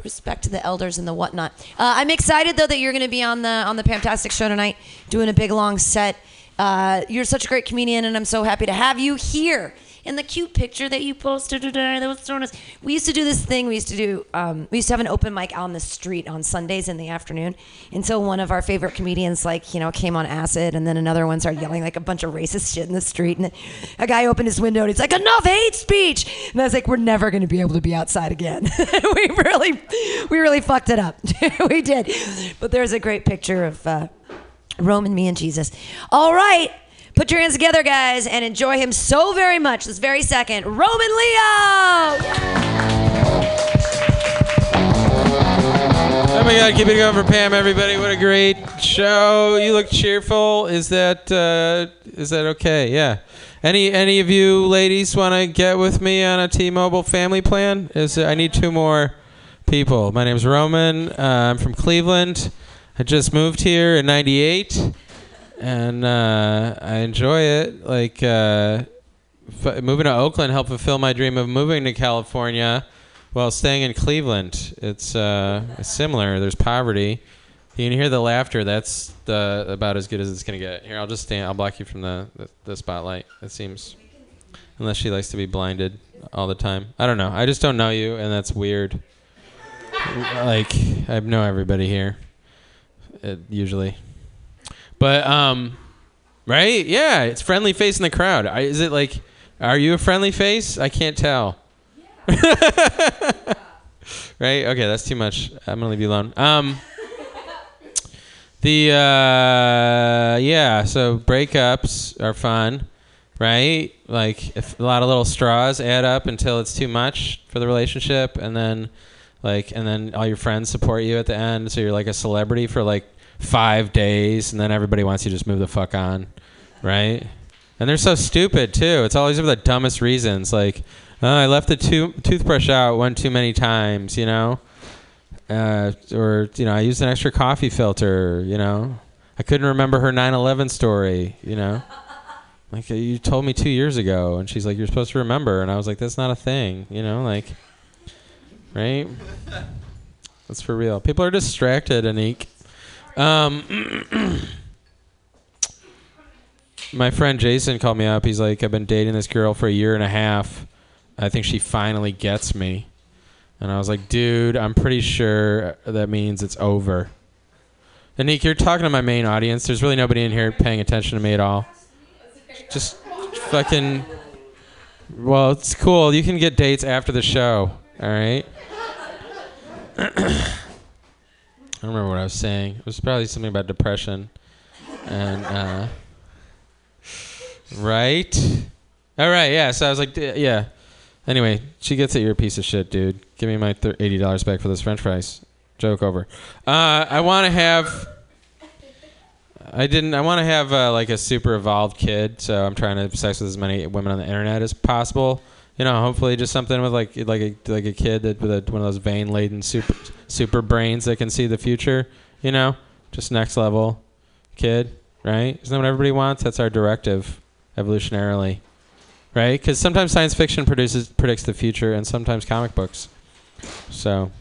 Speaker 2: respect to the elders and the whatnot. Uh, I'm excited though that you're going to be on the on the Fantastic Show tonight, doing a big long set. Uh, you're such a great comedian, and I'm so happy to have you here. And the cute picture that you posted today that was thrown us. We used to do this thing. We used to do. Um, we used to have an open mic on the street on Sundays in the afternoon until one of our favorite comedians, like you know, came on acid, and then another one started yelling like a bunch of racist shit in the street. And a guy opened his window and he's like, "Enough hate speech!" And I was like, "We're never going to be able to be outside again." we really, we really fucked it up. we did. But there's a great picture of uh, Roman, me, and Jesus. All right. Put your hands together, guys, and enjoy him so very much this very second. Roman Leo!
Speaker 14: Oh my God! Keep it going for Pam, everybody. What a great show! You look cheerful. Is that uh, is that okay? Yeah. Any any of you ladies want to get with me on a T-Mobile family plan? Is I need two more people. My name's Roman. Uh, I'm from Cleveland. I just moved here in '98, and uh, I enjoy it. Like uh, f- moving to Oakland helped fulfill my dream of moving to California while staying in Cleveland. It's, uh, similar. There's poverty. You can hear the laughter. That's the about as good as it's gonna get. Here, I'll just stand. I'll block you from the the, the spotlight. It seems, unless she likes to be blinded all the time. I don't know. I just don't know you, and that's weird. like I know everybody here, uh, usually, but um, right? Yeah, it's friendly face in the crowd. I, is it like? Are you a friendly face? I can't tell. right? Okay, that's too much. I'm gonna leave you alone. Um, the uh, yeah, so breakups are fun, right? Like a lot of little straws add up until it's too much for the relationship, and then like and then all your friends support you at the end, so you're like a celebrity for like five days, and then everybody wants you to just move the fuck on, right? And they're so stupid too. It's always for the dumbest reasons, like. Oh, I left the to- toothbrush out one too many times, you know, uh, or you know, I used an extra coffee filter, you know. I couldn't remember her 9/11 story, you know. Like you told me two years ago, and she's like, "You're supposed to remember," and I was like, "That's not a thing," you know, like, right? That's for real. People are distracted, Anik. Um, my friend Jason called me up. He's like, I've been dating this girl for a year and a half, I think she finally gets me. And I was like, dude, I'm pretty sure that means it's over. And Nick, you're talking to my main audience. There's really nobody in here paying attention to me at all. Just fucking. Well, it's cool. You can get dates after the show. All right. I don't remember what I was saying. It was probably something about depression. And, uh. Right? All right, yeah. So I was like, yeah. Anyway, she gets it. You're a piece of shit, dude. Give me my eighty dollars back for those French fries. Joke over. Uh, I want to have. I didn't. I want to have uh, like a super evolved kid, so I'm trying to have sex with as many women on the internet as possible. You know, hopefully just something with like like a like a kid that with a, one of those vein laden super super brains that can see the future. You know, just next level kid, right? Isn't that what everybody wants? That's our directive, evolutionarily, right? Because sometimes science fiction produces predicts the future, and sometimes comic books. So,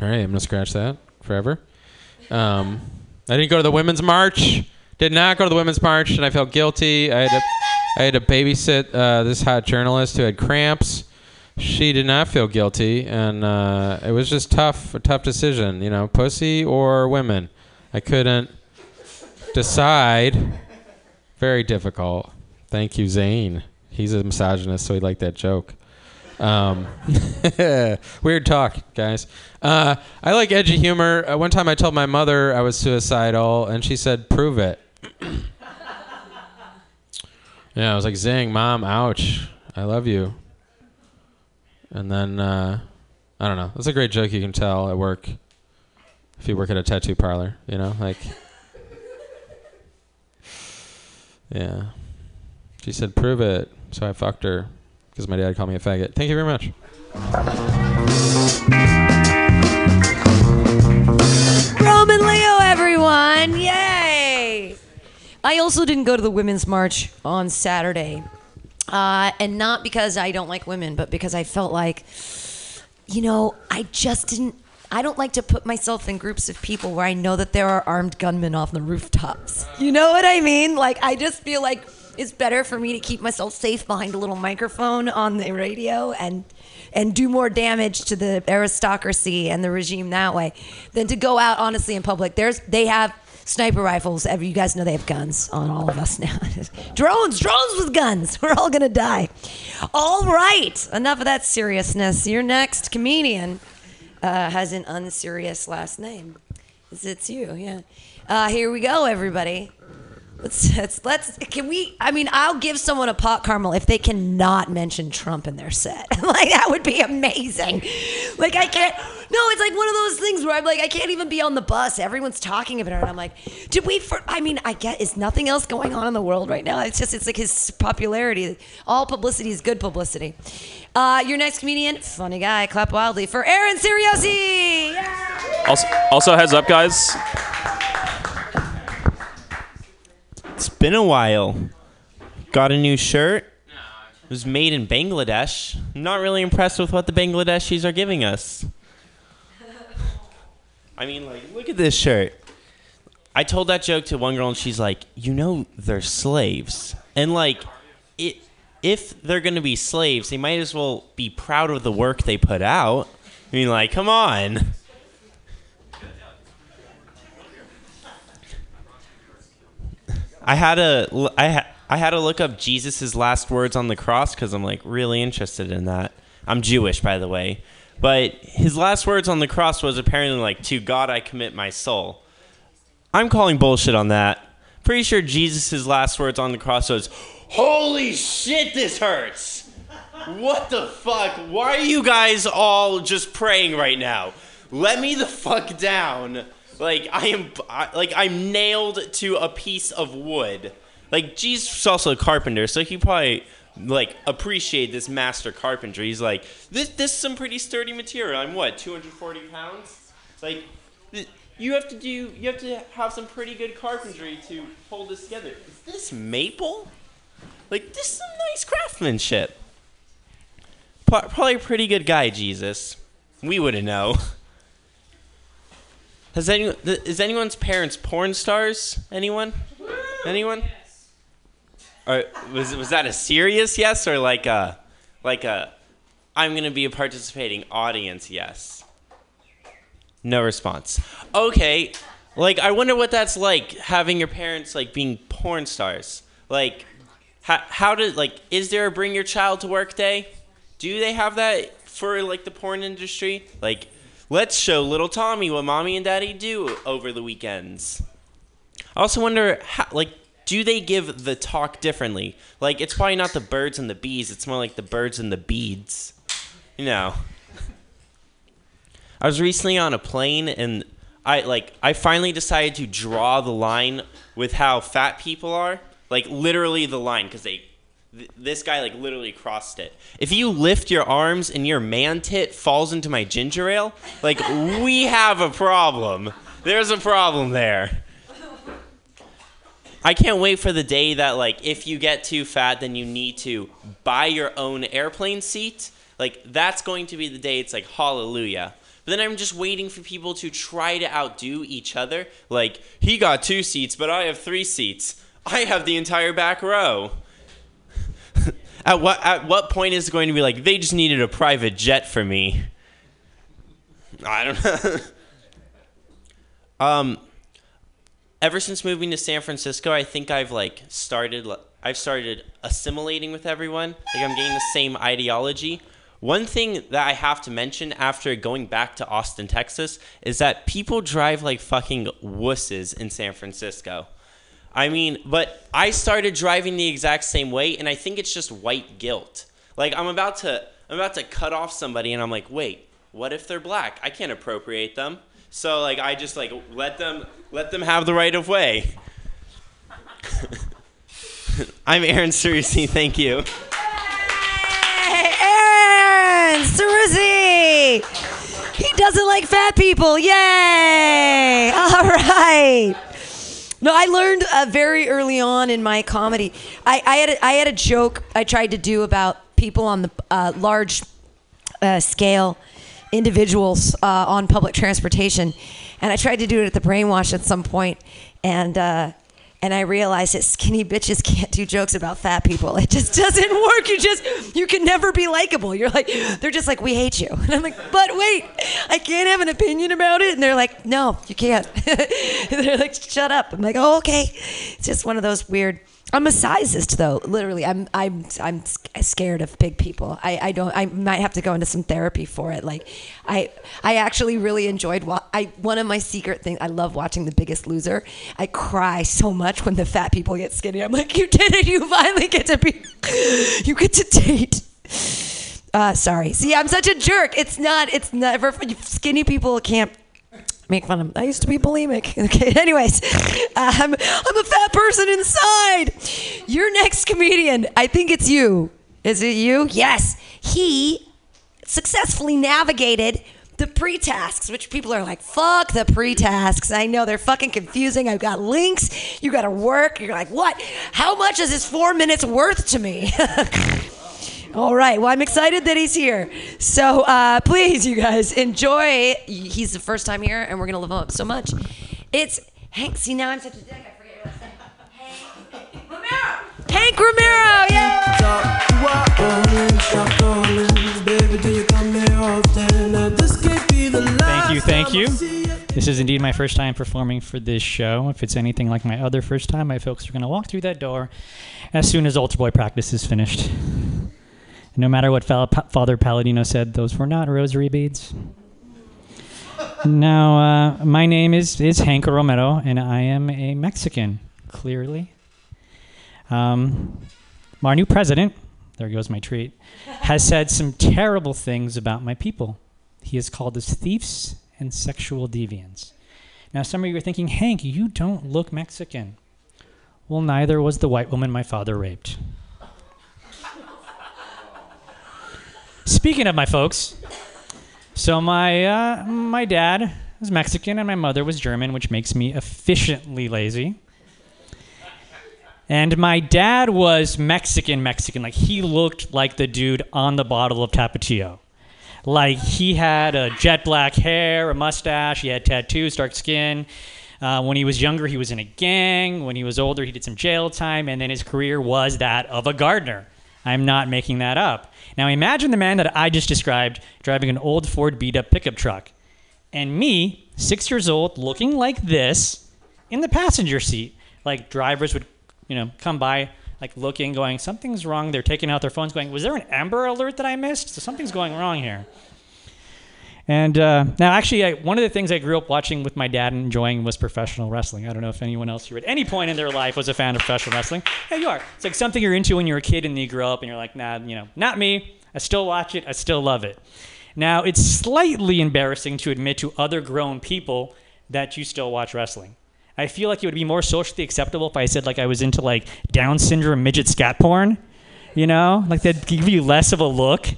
Speaker 14: all right, I'm gonna scratch that forever. Um, I didn't go to the women's march. Did not go to the women's march, and I felt guilty. I had to, I had to babysit uh, this hot journalist who had cramps. She did not feel guilty, and uh, it was just tough, a tough decision. You know, pussy or women. I couldn't decide. Very difficult. Thank you, Zane. He's a misogynist, so he liked that joke. Um, weird talk, guys. Uh, I like edgy humor. Uh, one time I told my mother I was suicidal, and she said, "Prove it." yeah, I was like, "Zing, mom, ouch, I love you." And then uh, I don't know. That's a great joke you can tell at work if you work at a tattoo parlor. You know, like, yeah. She said, "Prove it." So I fucked her because my dad called me a faggot. Thank you very much.
Speaker 2: Roman Leo, everyone! Yay! I also didn't go to the Women's March on Saturday. Uh, and not because I don't like women, but because I felt like, you know, I just didn't. I don't like to put myself in groups of people where I know that there are armed gunmen off the rooftops. You know what I mean? Like, I just feel like it's better for me to keep myself safe behind a little microphone on the radio and and do more damage to the aristocracy and the regime that way than to go out honestly in public. There's they have sniper rifles. You guys know they have guns on all of us now. drones, drones with guns. We're all gonna die. All right, enough of that seriousness. Your next comedian uh, has an unserious last name. It's, it's you, yeah. Uh, here we go, everybody. Let's, let's can we I mean I'll give someone a pot caramel if they cannot mention Trump in their set. like that would be amazing. Like I can't No, it's like one of those things where I'm like I can't even be on the bus. Everyone's talking about it and I'm like, did we for I mean, I get is nothing else going on in the world right now. It's just it's like his popularity. All publicity is good publicity. Uh, your next comedian, funny guy, clap wildly for Aaron Siriosi.
Speaker 15: Also, also heads up, guys. It's been a while. Got a new shirt. It was made in Bangladesh. I'm not really impressed with what the Bangladeshis are giving us. I mean, like, look at this shirt. I told that joke to one girl, and she's like, "You know, they're slaves." And like, it if they're gonna be slaves, they might as well be proud of the work they put out. I mean, like, come on. I had to I ha- I had to look up Jesus' last words on the cross because I'm like really interested in that. I'm Jewish, by the way, but his last words on the cross was apparently like, "To God I commit my soul." I'm calling bullshit on that. Pretty sure Jesus' last words on the cross was, "Holy shit, this hurts." What the fuck? Why are you guys all just praying right now? Let me the fuck down. Like I am, I, like I'm nailed to a piece of wood. Like Jesus also a carpenter, so he probably like appreciate this master carpentry. He's like, this this is some pretty sturdy material. I'm what 240 pounds. Like, th- you have to do, you have to have some pretty good carpentry to hold this together. Is this maple? Like this is some nice craftsmanship. Pro- Probably a pretty good guy, Jesus. We wouldn't know. Has anyone is anyone's parents porn stars? Anyone? Anyone? Yes. Or was was that a serious yes or like a Like a, I'm gonna be a participating audience. Yes. No response. Okay. Like I wonder what that's like having your parents like being porn stars. Like, how how did like is there a bring your child to work day? Do they have that for like the porn industry? Like, let's show little Tommy what mommy and daddy do over the weekends. I also wonder how like do they give the talk differently? Like it's probably not the birds and the bees, it's more like the birds and the beads. You know. I was recently on a plane and I like I finally decided to draw the line with how fat people are. Like literally the line cuz they th- this guy like literally crossed it. If you lift your arms and your man tit falls into my ginger ale, like we have a problem. There's a problem there. I can't wait for the day that like if you get too fat then you need to buy your own airplane seat. Like that's going to be the day it's like hallelujah. But then I'm just waiting for people to try to outdo each other. Like he got two seats, but I have three seats. I have the entire back row. At what at what point is it going to be like they just needed a private jet for me? I don't know. um ever since moving to San Francisco, I think I've like started I've started assimilating with everyone. Like I'm getting the same ideology. One thing that I have to mention after going back to Austin, Texas, is that people drive like fucking wusses in San Francisco. I mean, but I started driving the exact same way, and I think it's just white guilt. Like I'm about to I'm about to cut off somebody, and I'm like, wait, what if they're black? I can't appropriate them. So like I just like let them let them have the right of way. I'm Aaron Cerusi. Thank you.
Speaker 2: Aaron Cerusi! He doesn't like fat people. Yay! All right. No, I learned uh, very early on in my comedy. I, I had a, I had a joke I tried to do about people on the uh, large uh, scale, individuals uh, on public transportation, and I tried to do it at the Brainwash at some point, and uh, and I realized that skinny bitches can't do jokes about fat people. It just doesn't work. You just you can never be likable. You're like they're just like we hate you, and I'm like, but wait, I can't have an opinion about it, and they're like, no, you can't. they're like, shut up. I'm like, oh okay. It's just one of those weird. I'm a sizist though. Literally, I'm I'm I'm scared of big people. I, I don't. I might have to go into some therapy for it. Like, I I actually really enjoyed. Wa- I one of my secret things. I love watching The Biggest Loser. I cry so much when the fat people get skinny. I'm like, you did it. You finally get to be. You get to date. Uh, sorry. See, I'm such a jerk. It's not. It's never. Skinny people can't make fun of. I used to be bulimic. Okay. Anyways, I'm I'm a fat person inside. Your next comedian, I think it's you. Is it you? Yes. He successfully navigated the pre-tasks, which people are like, fuck the pre-tasks. I know they're fucking confusing. I've got links. You got to work. You're like, what? How much is this four minutes worth to me? All right. Well, I'm excited that he's here. So uh, please, you guys, enjoy. He's the first time here, and we're gonna love him up so much. It's Hank. See, now I'm such a dick. I forget what I. Hank Romero. Hank Romero. Yay!
Speaker 16: Thank you, thank you. This is indeed my first time performing for this show. If it's anything like my other first time, my folks are going to walk through that door as soon as altar boy practice is finished. No matter what Fa- Father Palladino said, those were not rosary beads. now, uh, my name is, is Hank Romero, and I am a Mexican, clearly. Um, our new president, there goes my treat, has said some terrible things about my people. He has called us thieves and sexual deviants. Now, some of you are thinking, Hank, you don't look Mexican. Well, neither was the white woman my father raped. Speaking of my folks, so my uh, my dad was Mexican and my mother was German, which makes me efficiently lazy. And my dad was Mexican, Mexican. Like he looked like the dude on the bottle of Tapatio. Like he had a jet black hair, a mustache, he had tattoos, dark skin. Uh, when he was younger, he was in a gang. When he was older, he did some jail time, and then his career was that of a gardener. I'm not making that up. Now imagine the man that I just described driving an old Ford beat up pickup truck. And me, six years old, looking like this in the passenger seat. Like drivers would, you know, come by, like looking, going, something's wrong. They're taking out their phones, going, was there an Amber Alert that I missed? So something's going wrong here. And uh, now, actually, I, one of the things I grew up watching with my dad and enjoying was professional wrestling. I don't know if anyone else here at any point in their life was a fan of professional wrestling. Yeah, you are. It's like something you're into when you're a kid and you grow up and you're like, nah, you know, not me. I still watch it. I still love it. Now, it's slightly embarrassing to admit to other grown people that you still watch wrestling. I feel like it would be more socially acceptable if I said like I was into like Down syndrome midget scat porn. You know, like they'd give you less of a look.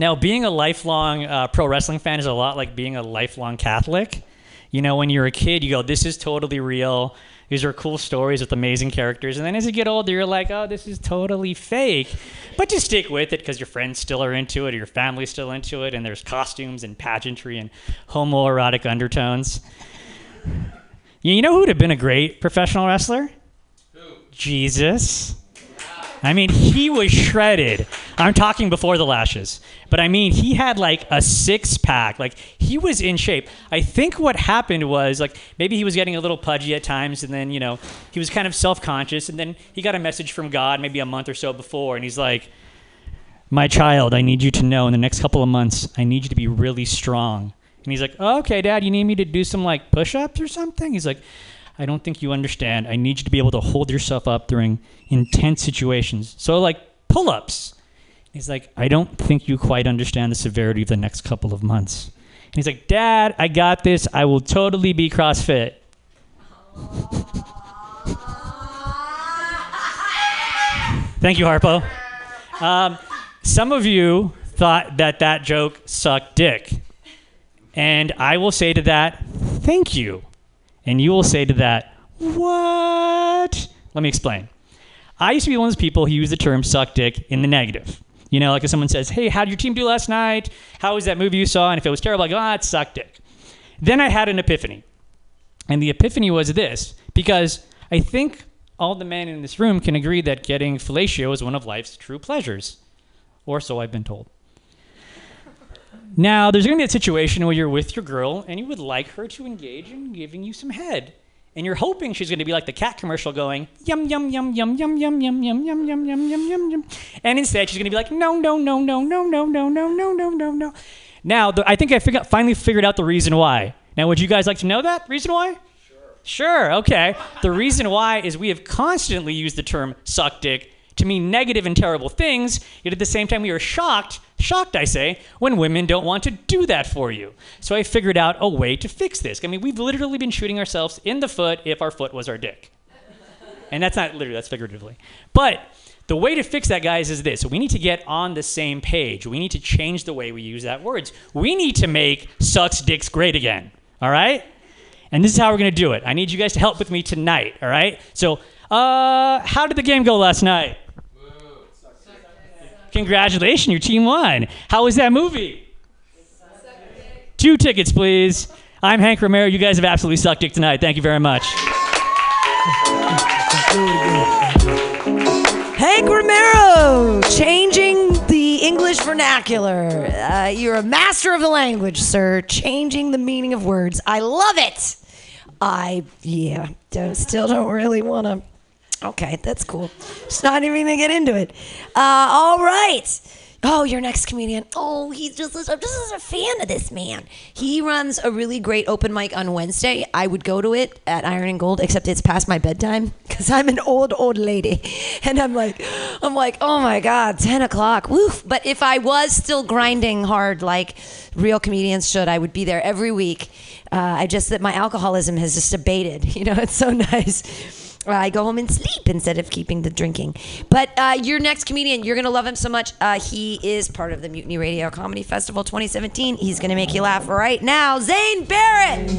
Speaker 16: Now, being a lifelong uh, pro wrestling fan is a lot like being a lifelong Catholic. You know, when you're a kid, you go, "This is totally real. These are cool stories with amazing characters." And then as you get older, you're like, "Oh, this is totally fake." But you stick with it because your friends still are into it, or your family's still into it, and there's costumes and pageantry and homoerotic undertones. You know who would have been a great professional wrestler? Jesus. I mean, he was shredded. I'm talking before the lashes. But I mean, he had like a six pack. Like, he was in shape. I think what happened was, like, maybe he was getting a little pudgy at times, and then, you know, he was kind of self conscious. And then he got a message from God maybe a month or so before, and he's like, My child, I need you to know in the next couple of months, I need you to be really strong. And he's like, oh, Okay, dad, you need me to do some like push ups or something? He's like, I don't think you understand. I need you to be able to hold yourself up during intense situations. So, like pull ups. He's like, I don't think you quite understand the severity of the next couple of months. And he's like, Dad, I got this. I will totally be CrossFit. Thank you, Harpo. Um, some of you thought that that joke sucked dick. And I will say to that, thank you. And you will say to that, what? Let me explain. I used to be one of those people who use the term suck dick in the negative. You know, like if someone says, hey, how did your team do last night? How was that movie you saw? And if it was terrible, I go, ah, it sucked dick. Then I had an epiphany. And the epiphany was this because I think all the men in this room can agree that getting fellatio is one of life's true pleasures. Or so I've been told. Now, there's going to be a situation where you're with your girl and you would like her to engage in giving you some head. And you're hoping she's going to be like the cat commercial going, yum, yum, yum, yum, yum, yum, yum, yum, yum, yum, yum, yum, yum, yum. And instead, she's going to be like, no, no, no, no, no, no, no, no, no, no, no, no. Now, the, I think I fig- finally figured out the reason why. Now, would you guys like to know that reason why? Sure, Sure, okay. The reason why is we have constantly used the term suck dick to mean negative and terrible things, yet at the same time we are shocked, shocked I say, when women don't want to do that for you. So I figured out a way to fix this. I mean, we've literally been shooting ourselves in the foot if our foot was our dick. And that's not literally, that's figuratively. But the way to fix that, guys, is this. We need to get on the same page. We need to change the way we use that words. We need to make sucks dicks great again. All right? And this is how we're going to do it. I need you guys to help with me tonight. All right? So, uh, how did the game go last night? Congratulations, your team won. How was that movie? Two tickets, please. I'm Hank Romero. You guys have absolutely sucked dick tonight. Thank you very much.
Speaker 2: Hank Romero, changing the English vernacular. Uh, you're a master of the language, sir. Changing the meaning of words. I love it. I yeah, don't, still don't really want to. Okay, that's cool. Just not even gonna get into it. Uh, all right. Oh, your next comedian. Oh, he's just I'm just a fan of this man. He runs a really great open mic on Wednesday. I would go to it at Iron and Gold, except it's past my bedtime because I'm an old old lady, and I'm like, I'm like, oh my god, ten o'clock. Woof. But if I was still grinding hard like real comedians should, I would be there every week. Uh, I just that my alcoholism has just abated. You know, it's so nice. I go home and sleep instead of keeping the drinking. But uh, your next comedian, you're going to love him so much. Uh, he is part of the Mutiny Radio Comedy Festival 2017. He's going to make you laugh right now. Zane Barrett.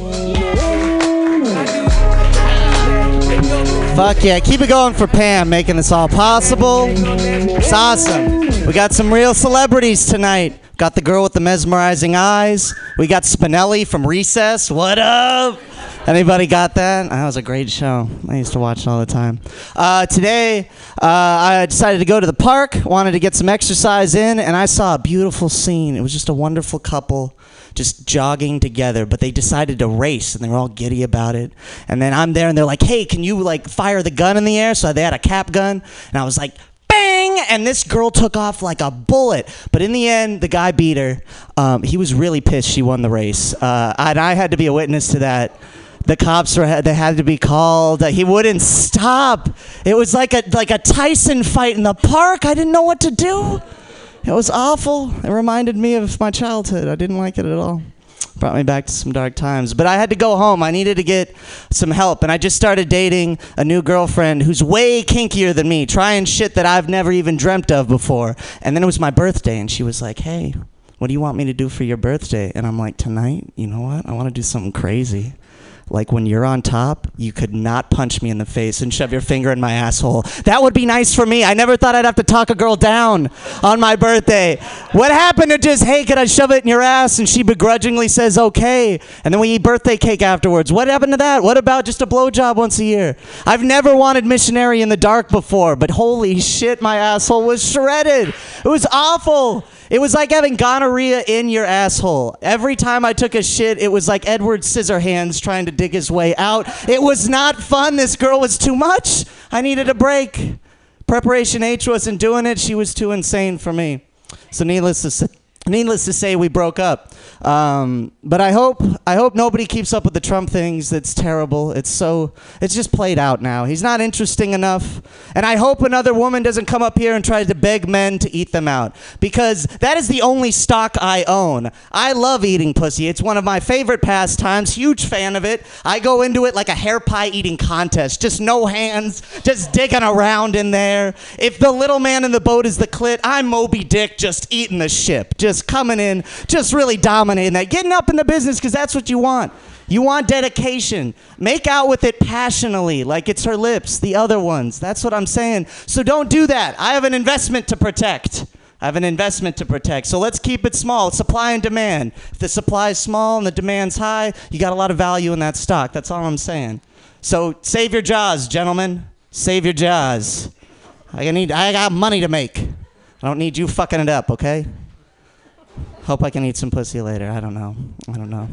Speaker 17: Fuck yeah. Keep it going for Pam, making this all possible. It's awesome. We got some real celebrities tonight. Got the girl with the mesmerizing eyes. We got Spinelli from Recess. What up? Anybody got that? That was a great show. I used to watch it all the time. Uh, today, uh, I decided to go to the park, wanted to get some exercise in, and I saw a beautiful scene. It was just a wonderful couple just jogging together, but they decided to race and they were all giddy about it. And then I'm there and they're like, hey, can you like fire the gun in the air? So they had a cap gun, and I was like, bang! And this girl took off like a bullet. But in the end, the guy beat her. Um, he was really pissed she won the race. Uh, and I had to be a witness to that. The cops were they had to be called. Uh, he wouldn't stop. It was like a like a Tyson fight in the park. I didn't know what to do. It was awful. It reminded me of my childhood. I didn't like it at all. Brought me back to some dark times. But I had to go home. I needed to get some help. And I just started dating a new girlfriend who's way kinkier than me, trying shit that I've never even dreamt of before. And then it was my birthday, and she was like, hey, what do you want me to do for your birthday? And I'm like, tonight, you know what? I want to do something crazy. Like when you're on top, you could not punch me in the face and shove your finger in my asshole. That would be nice for me. I never thought I'd have to talk a girl down on my birthday. What happened to just, hey, could I shove it in your ass? And she begrudgingly says, okay. And then we eat birthday cake afterwards. What happened to that? What about just a blowjob once a year? I've never wanted missionary in the dark before, but holy shit, my asshole was shredded. It was awful. It was like having gonorrhea in your asshole. Every time I took a shit, it was like Edward Scissorhands trying to dig his way out. It was not fun. This girl was too much. I needed a break. Preparation H wasn't doing it. She was too insane for me. So needless to say, needless to say, we broke up. Um, but I hope I hope nobody keeps up with the Trump things. That's terrible. It's so it's just played out now. He's not interesting enough. And I hope another woman doesn't come up here and try to beg men to eat them out because that is the only stock I own. I love eating pussy. It's one of my favorite pastimes. Huge fan of it. I go into it like a hair pie eating contest. Just no hands, just digging around in there. If the little man in the boat is the clit, I'm Moby Dick just eating the ship. Just coming in, just really dominating that. Getting up in the business because that's what you want. You want dedication. Make out with it passionately, like it's her lips, the other ones. That's what I'm saying. So don't do that. I have an investment to protect. I have an investment to protect. So let's keep it small. Supply and demand. If the supply is small and the demand's high, you got a lot of value in that stock. That's all I'm saying. So save your jaws, gentlemen. Save your jaws. I need I got money to make. I don't need you fucking it up, okay? Hope I can eat some pussy later. I don't know. I don't know.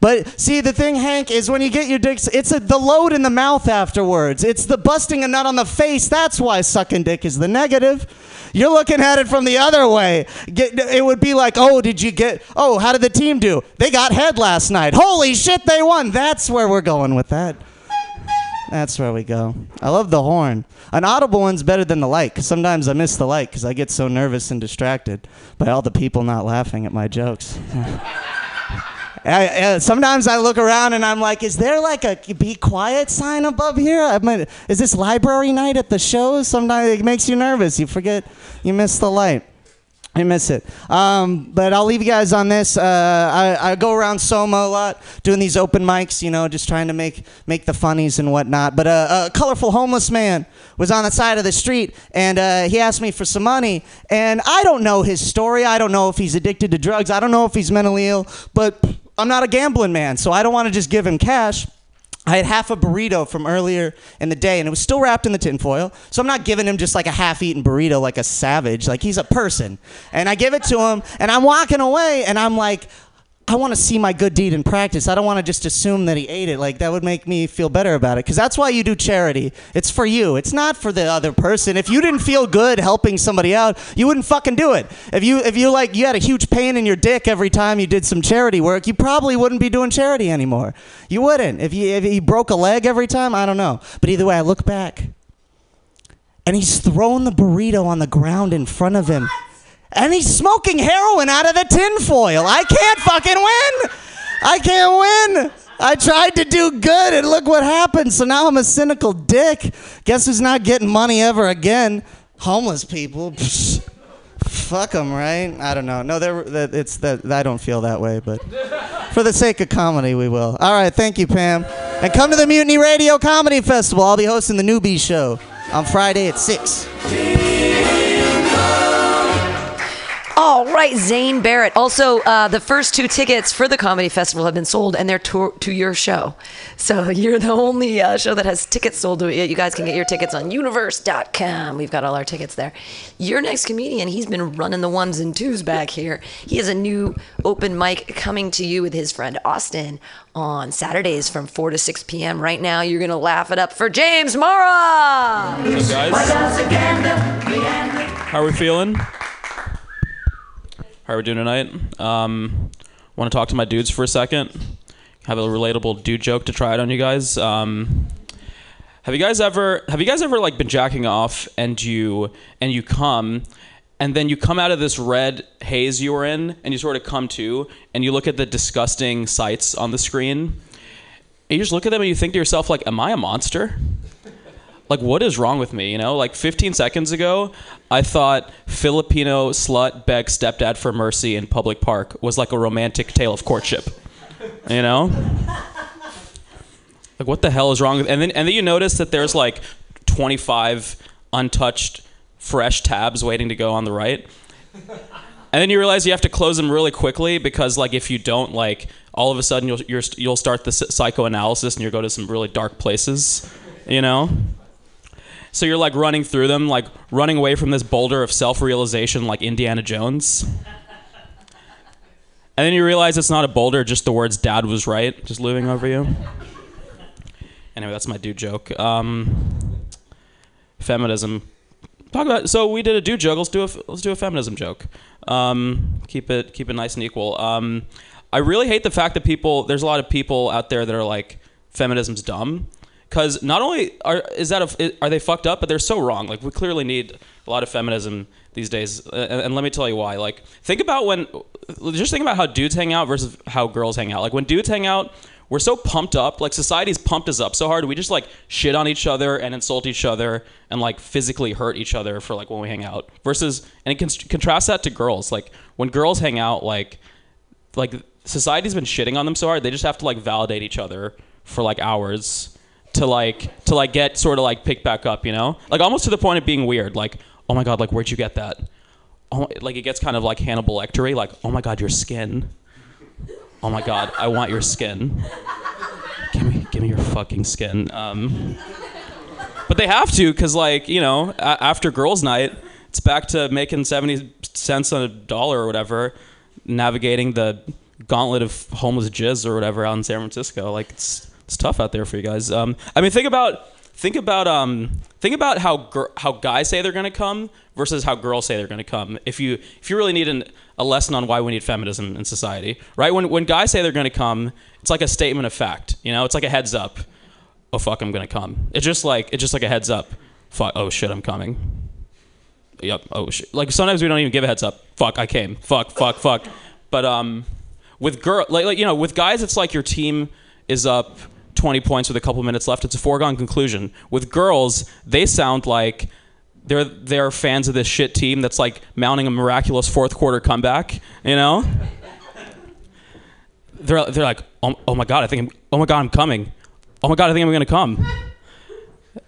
Speaker 17: But see, the thing, Hank, is when you get your dick, it's a, the load in the mouth afterwards. It's the busting a nut on the face. That's why sucking dick is the negative. You're looking at it from the other way. Get, it would be like, oh, did you get, oh, how did the team do? They got head last night. Holy shit, they won. That's where we're going with that. That's where we go. I love the horn. An audible one's better than the light, 'cause sometimes I miss the light because I get so nervous and distracted by all the people not laughing at my jokes. I, uh, sometimes I look around and I'm like, is there like a be quiet sign above here? I mean, is this library night at the show? Sometimes it makes you nervous. You forget, you miss the light. I miss it. Um, but I'll leave you guys on this. Uh, I, I go around Soma a lot, doing these open mics, you know, just trying to make make the funnies and whatnot. But uh, a colorful homeless man was on the side of the street, and uh, he asked me for some money. And I don't know his story. I don't know if he's addicted to drugs. I don't know if he's mentally ill. But I'm not a gambling man, so I don't want to just give him cash. I had half a burrito from earlier in the day, and it was still wrapped in the tinfoil. So I'm not giving him just like a half-eaten burrito like a savage. Like he's a person. And I give it to him, and I'm walking away, and I'm like, I want to see my good deed in practice. I don't want to just assume that he ate it. Like that would make me feel better about it. Because that's why you do charity. It's for you. It's not for the other person. If you didn't feel good helping somebody out, you wouldn't fucking do it. If you if you like you had a huge pain in your dick every time you did some charity work, you probably wouldn't be doing charity anymore. You wouldn't. If you if you broke a leg every time, I don't know. But either way, I look back, and he's thrown the burrito on the ground in front of him and he's smoking heroin out of the tinfoil. I can't fucking win. I can't win. I tried to do good, and look what happened. So now I'm a cynical dick. Guess who's not getting money ever again? Homeless people. Psh, fuck them, right? I don't know. No, they're, it's that I don't feel that way, but for the sake of comedy, we will. All right, thank you, Pam, and come to the Mutiny Radio Comedy Festival. I'll be hosting the Newbie Show on Friday at six.
Speaker 2: All right, Zane Barrett. Also, uh, the first two tickets for the comedy festival have been sold, and they're to, to your show. So you're the only uh, show that has tickets sold to it. You guys can get your tickets on universe.com. We've got all our tickets there. Your next comedian, he's been running the ones and twos back here. He has a new open mic coming to you with his friend Austin on Saturdays from 4 to 6 p.m. Right now, you're going to laugh it up for James Mara.
Speaker 18: What's up, guys? How are we feeling? How are we doing tonight? Um, want to talk to my dudes for a second. Have a relatable dude joke to try it on you guys. Um, have you guys ever have you guys ever like been jacking off and you and you come and then you come out of this red haze you were in and you sort of come to and you look at the disgusting sights on the screen and you just look at them and you think to yourself like am I a monster? Like what is wrong with me you know? Like 15 seconds ago i thought filipino slut begs stepdad for mercy in public park was like a romantic tale of courtship you know? Like what the hell is wrong with and then and then you notice that there's like 25 untouched fresh tabs waiting to go on the right. And then you realize you have to close them really quickly because like if you don't like all of a sudden you'll you're, you'll start the psychoanalysis and you'll go to some really dark places you know so you're like running through them, like running away from this boulder of self realization, like Indiana Jones. And then you realize it's not a boulder, just the words dad was right, just looming over you. Anyway, that's my dude joke. Um, feminism. Talk about so we did a dude joke. Let's do a let's do a feminism joke. Um, keep it keep it nice and equal. Um, I really hate the fact that people there's a lot of people out there that are like feminism's dumb because not only are is that a, are they fucked up, but they're so wrong. Like we clearly need a lot of feminism these days, uh, and, and let me tell you why. Like think about when, just think about how dudes hang out versus how girls hang out. Like when dudes hang out, we're so pumped up. Like society's pumped us up so hard. We just like shit on each other and insult each other and like physically hurt each other for like when we hang out. Versus, and it can contrast that to girls. Like when girls hang out, like like society's been shitting on them so hard, they just have to like validate each other for like hours to like to like get sort of like picked back up, you know? Like almost to the point of being weird. Like, oh my god, like where'd you get that? Oh, like it gets kind of like Hannibal Lectery. Like, oh my god, your skin. Oh my god, I want your skin. Give me, give me your fucking skin. Um, but they have to, cause like you know, a- after girls' night, it's back to making seventy cents on a dollar or whatever, navigating the gauntlet of homeless jizz or whatever out in San Francisco. Like it's it's tough out there for you guys. Um, I mean, think about think about um, think about how gr- how guys say they're going to come versus how girls say they're going to come. If you if you really need an, a lesson on why we need feminism in society, right? When when guys say they're going to come, it's like a statement of fact. You know, it's like a heads up. Oh fuck, I'm going to come. It's just like it's just like a heads up. Fuck. Oh shit, I'm coming. Yep. Oh shit. Like sometimes we don't even give a heads up. Fuck, I came. Fuck. Fuck. Fuck. But um, with girl, like, like you know, with guys, it's like your team is up 20 points with a couple minutes left. It's a foregone conclusion. With girls, they sound like they're they're fans of this shit team that's like mounting a miraculous fourth quarter comeback. You know, they're they're like, oh, oh my god, I think I'm, oh my god, I'm coming. Oh my god, I think I'm gonna come.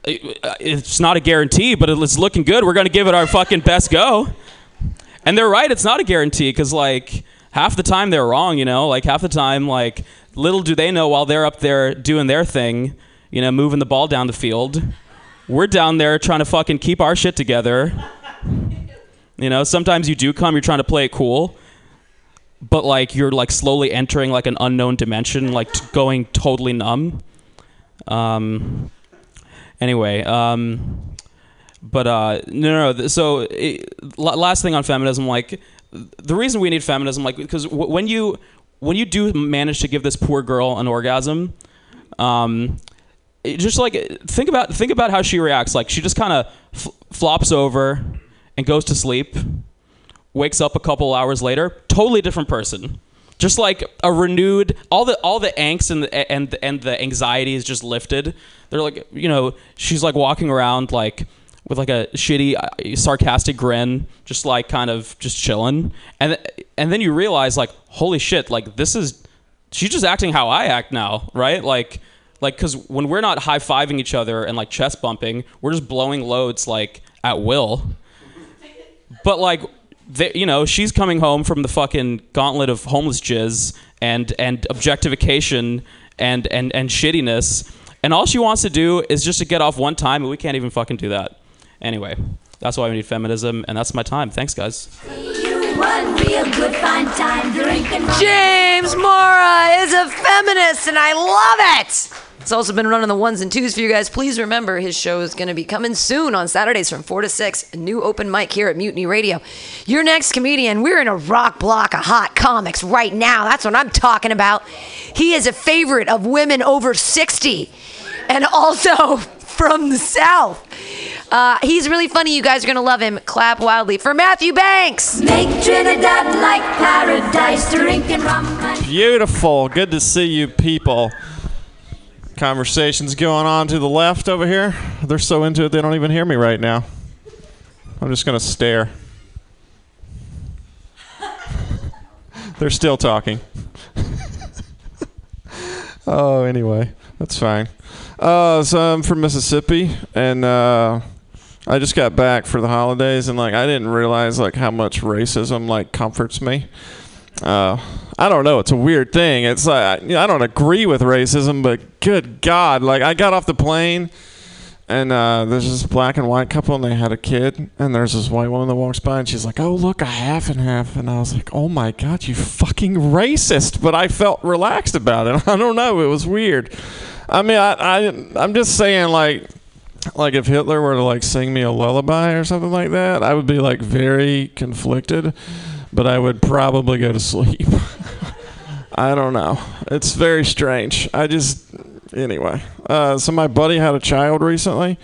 Speaker 18: It's not a guarantee, but it's looking good. We're gonna give it our fucking best go. And they're right. It's not a guarantee because like half the time they're wrong. You know, like half the time like little do they know while they're up there doing their thing, you know, moving the ball down the field, we're down there trying to fucking keep our shit together. You know, sometimes you do come, you're trying to play it cool, but like you're like slowly entering like an unknown dimension, like t- going totally numb. Um. Anyway, um, but uh, no, no. no so it, last thing on feminism, like the reason we need feminism, like because w- when you when you do manage to give this poor girl an orgasm, um, just like think about think about how she reacts. Like she just kind of f- flops over and goes to sleep. Wakes up a couple hours later, totally different person. Just like a renewed, all the all the angst and the, and and the anxiety is just lifted. They're like, you know, she's like walking around like with like a shitty, uh, sarcastic grin, just like kind of just chilling. And and then you realize like, holy shit, like this is she's just acting how I act now, right? Like like because when we're not high fiving each other and like chest bumping, we're just blowing loads like at will. But like they, you know, she's coming home from the fucking gauntlet of homeless jizz and and objectification and and and shittiness, and all she wants to do is just to get off one time, and we can't even fucking do that. Anyway, that's why we need feminism, and that's my time. Thanks, guys.
Speaker 1: One real good fine time drinking.
Speaker 2: James Mora is a feminist, and I love it. It's also been running the ones and twos for you guys. Please remember his show is going to be coming soon on Saturdays from 4 to 6. A new open mic here at Mutiny Radio. Your next comedian, we're in a rock block of hot comics right now. That's what I'm talking about. He is a favorite of women over 60 and also from the South. Uh, he's really funny. You guys are going to love him. Clap wildly for Matthew Banks.
Speaker 1: Make Trinidad like paradise, drinking rum
Speaker 19: Beautiful. Good to see you people. Conversations going on to the left over here. They're so into it they don't even hear me right now. I'm just going to stare. They're still talking. oh, anyway, that's fine. Uh, so I'm from Mississippi, and uh, I just got back for the holidays, and like I didn't realize like how much racism like comforts me. Uh, I don't know. It's a weird thing. It's like I don't agree with racism, but good God, like I got off the plane, and uh, there's this black and white couple, and they had a kid, and there's this white woman that walks by, and she's like, "Oh, look, a half and half," and I was like, "Oh my God, you fucking racist!" But I felt relaxed about it. I don't know. It was weird. I mean, I, I I'm just saying, like, like if Hitler were to like sing me a lullaby or something like that, I would be like very conflicted, but I would probably go to sleep. I don't know. It's very strange. I just anyway. Uh, so my buddy had a child recently,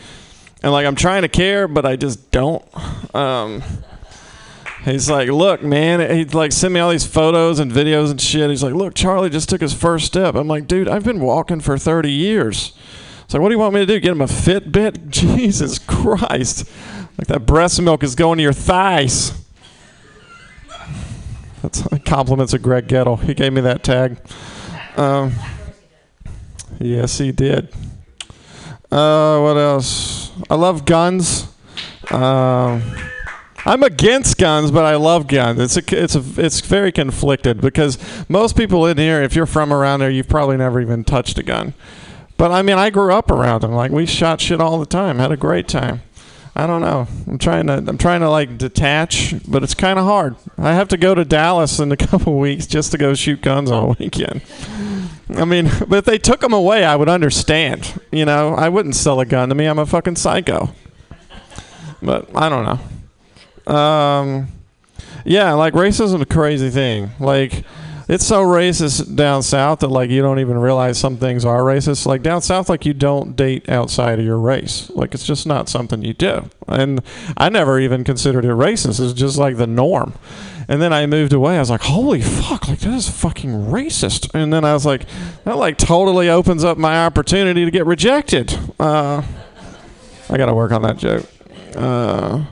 Speaker 19: and like I'm trying to care, but I just don't. Um, he's like, look, man. He like sent me all these photos and videos and shit. He's like, look, Charlie just took his first step. I'm like, dude, I've been walking for 30 years. So what do you want me to do? Get him a Fitbit? Jesus Christ! Like that breast milk is going to your thighs. That's compliments of Greg Gettle. He gave me that tag. Um, yes, he did. Uh, what else? I love guns. Um, I'm against guns, but I love guns. It's a, it's a, it's very conflicted because most people in here, if you're from around there, you've probably never even touched a gun. But I mean, I grew up around them. Like we shot shit all the time. Had a great time. I don't know. I'm trying to I'm trying to like detach, but it's kind of hard. I have to go to Dallas in a couple weeks just to go shoot guns all weekend. I mean, but if they took them away, I would understand. You know, I wouldn't sell a gun to me. I'm a fucking psycho. But I don't know. Um, yeah, like racism is a crazy thing. Like it's so racist down south that like you don't even realize some things are racist. Like down south, like you don't date outside of your race. Like it's just not something you do. And I never even considered it racist. It's just like the norm. And then I moved away. I was like, holy fuck, like that is fucking racist. And then I was like, that like totally opens up my opportunity to get rejected. Uh, I got to work on that joke. Uh,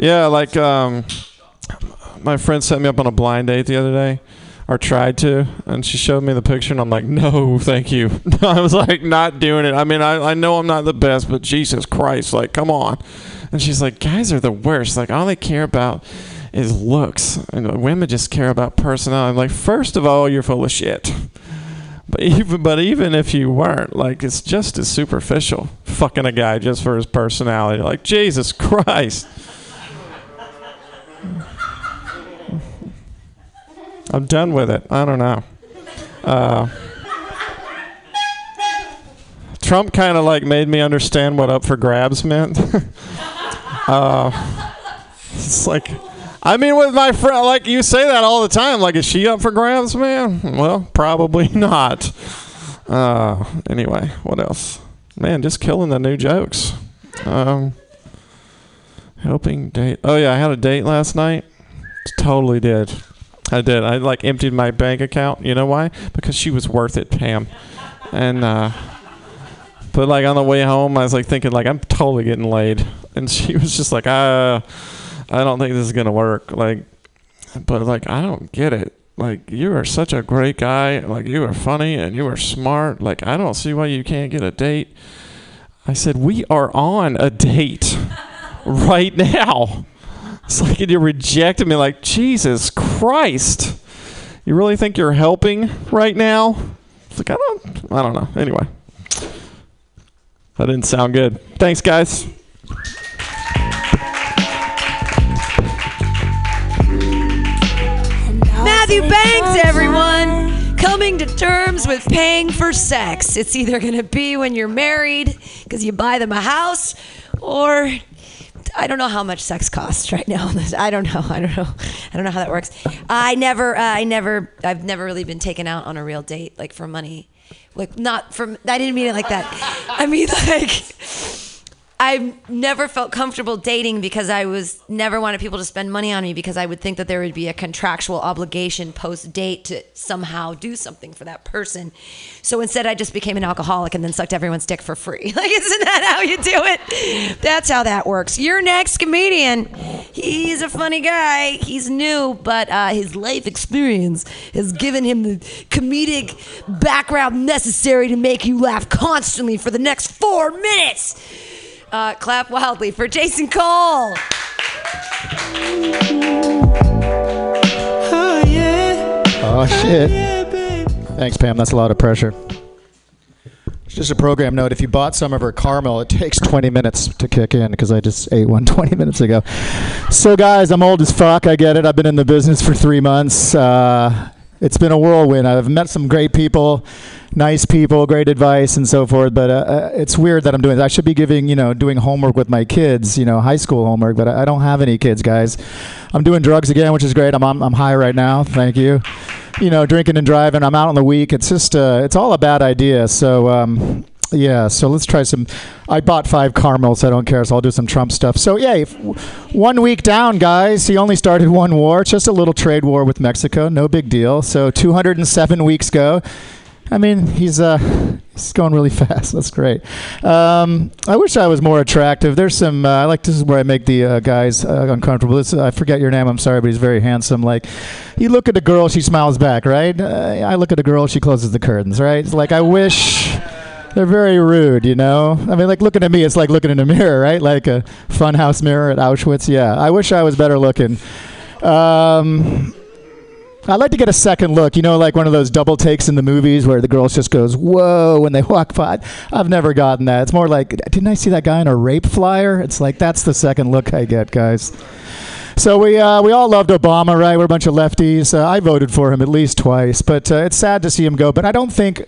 Speaker 19: yeah, like um, my friend set me up on a blind date the other day or tried to and she showed me the picture and i'm like no thank you. I was like not doing it. I mean I, I know i'm not the best but jesus christ like come on. And she's like guys are the worst. Like all they care about is looks and women just care about personality. I'm like first of all you're full of shit. But even but even if you weren't like it's just as superficial fucking a guy just for his personality. Like jesus christ I'm done with it. I don't know. Uh, Trump kind of like made me understand what up for grabs meant. uh, it's like, I mean, with my friend, like you say that all the time. Like, is she up for grabs, man? Well, probably not. Uh, anyway, what else? Man, just killing the new jokes. Um, helping date. Oh yeah, I had a date last night. Totally did. I did. I like emptied my bank account. You know why? Because she was worth it, Pam. And uh but like on the way home I was like thinking like I'm totally getting laid. And she was just like, uh I don't think this is gonna work. Like but like I don't get it. Like you are such a great guy, like you are funny and you are smart. Like I don't see why you can't get a date. I said, We are on a date right now. It's like you rejected me. Like Jesus Christ, you really think you're helping right now? It's like I don't, I don't know. Anyway, that didn't sound good. Thanks, guys.
Speaker 2: Matthew Banks, everyone, coming to terms with paying for sex. It's either going to be when you're married because you buy them a house, or I don't know how much sex costs right now. I don't know. I don't know. I don't know how that works. I never, uh, I never, I've never really been taken out on a real date, like for money. Like not from. I didn't mean it like that. I mean like. I've never felt comfortable dating because I was never wanted people to spend money on me because I would think that there would be a contractual obligation post date to somehow do something for that person. So instead, I just became an alcoholic and then sucked everyone's dick for free. Like, isn't that how you do it? That's how that works. Your next comedian, he's a funny guy. He's new, but uh, his life experience has given him the comedic background necessary to make you laugh constantly for the next four minutes. Uh, clap wildly for Jason Cole.
Speaker 4: Oh yeah. Oh shit. Thanks, Pam. That's a lot of pressure. Just a program note. If you bought some of her caramel, it takes 20 minutes to kick in because I just ate one 20 minutes ago. So, guys, I'm old as fuck. I get it. I've been in the business for three months. Uh, it's been a whirlwind. I've met some great people, nice people, great advice, and so forth. But uh, uh, it's weird that I'm doing. This. I should be giving, you know, doing homework with my kids, you know, high school homework. But I, don't have any kids, guys. I'm doing drugs again, which is great. I'm I'm, I'm high right now. Thank you. You know, drinking and driving. I'm out on the week. It's just, uh, it's all a bad idea. So. Um, yeah, so let's try some. I bought five caramels. I don't care, so I'll do some Trump stuff. So yeah, one week down, guys. He only started one war. Just a little trade war with Mexico. No big deal. So 207 weeks go. I mean, he's uh, he's going really fast. That's great. Um, I wish I was more attractive. There's some. Uh, I like this is where I make the uh, guys uh, uncomfortable. This, I forget your name. I'm sorry, but he's very handsome. Like, you look at a girl, she smiles back, right? Uh, I look at a girl, she closes the curtains, right? It's like I wish. They're very rude, you know. I mean, like looking at me, it's like looking in a mirror, right? Like a funhouse mirror at Auschwitz. Yeah, I wish I was better looking. Um, I like to get a second look, you know, like one of those double takes in the movies where the girl just goes, "Whoa!" when they walk by. I've never gotten that. It's more like, didn't I see that guy in a rape flyer? It's like that's the second look I get, guys. So we uh, we all loved Obama, right? We're a bunch of lefties. Uh, I voted for him at least twice, but uh, it's sad to see him go. But I don't think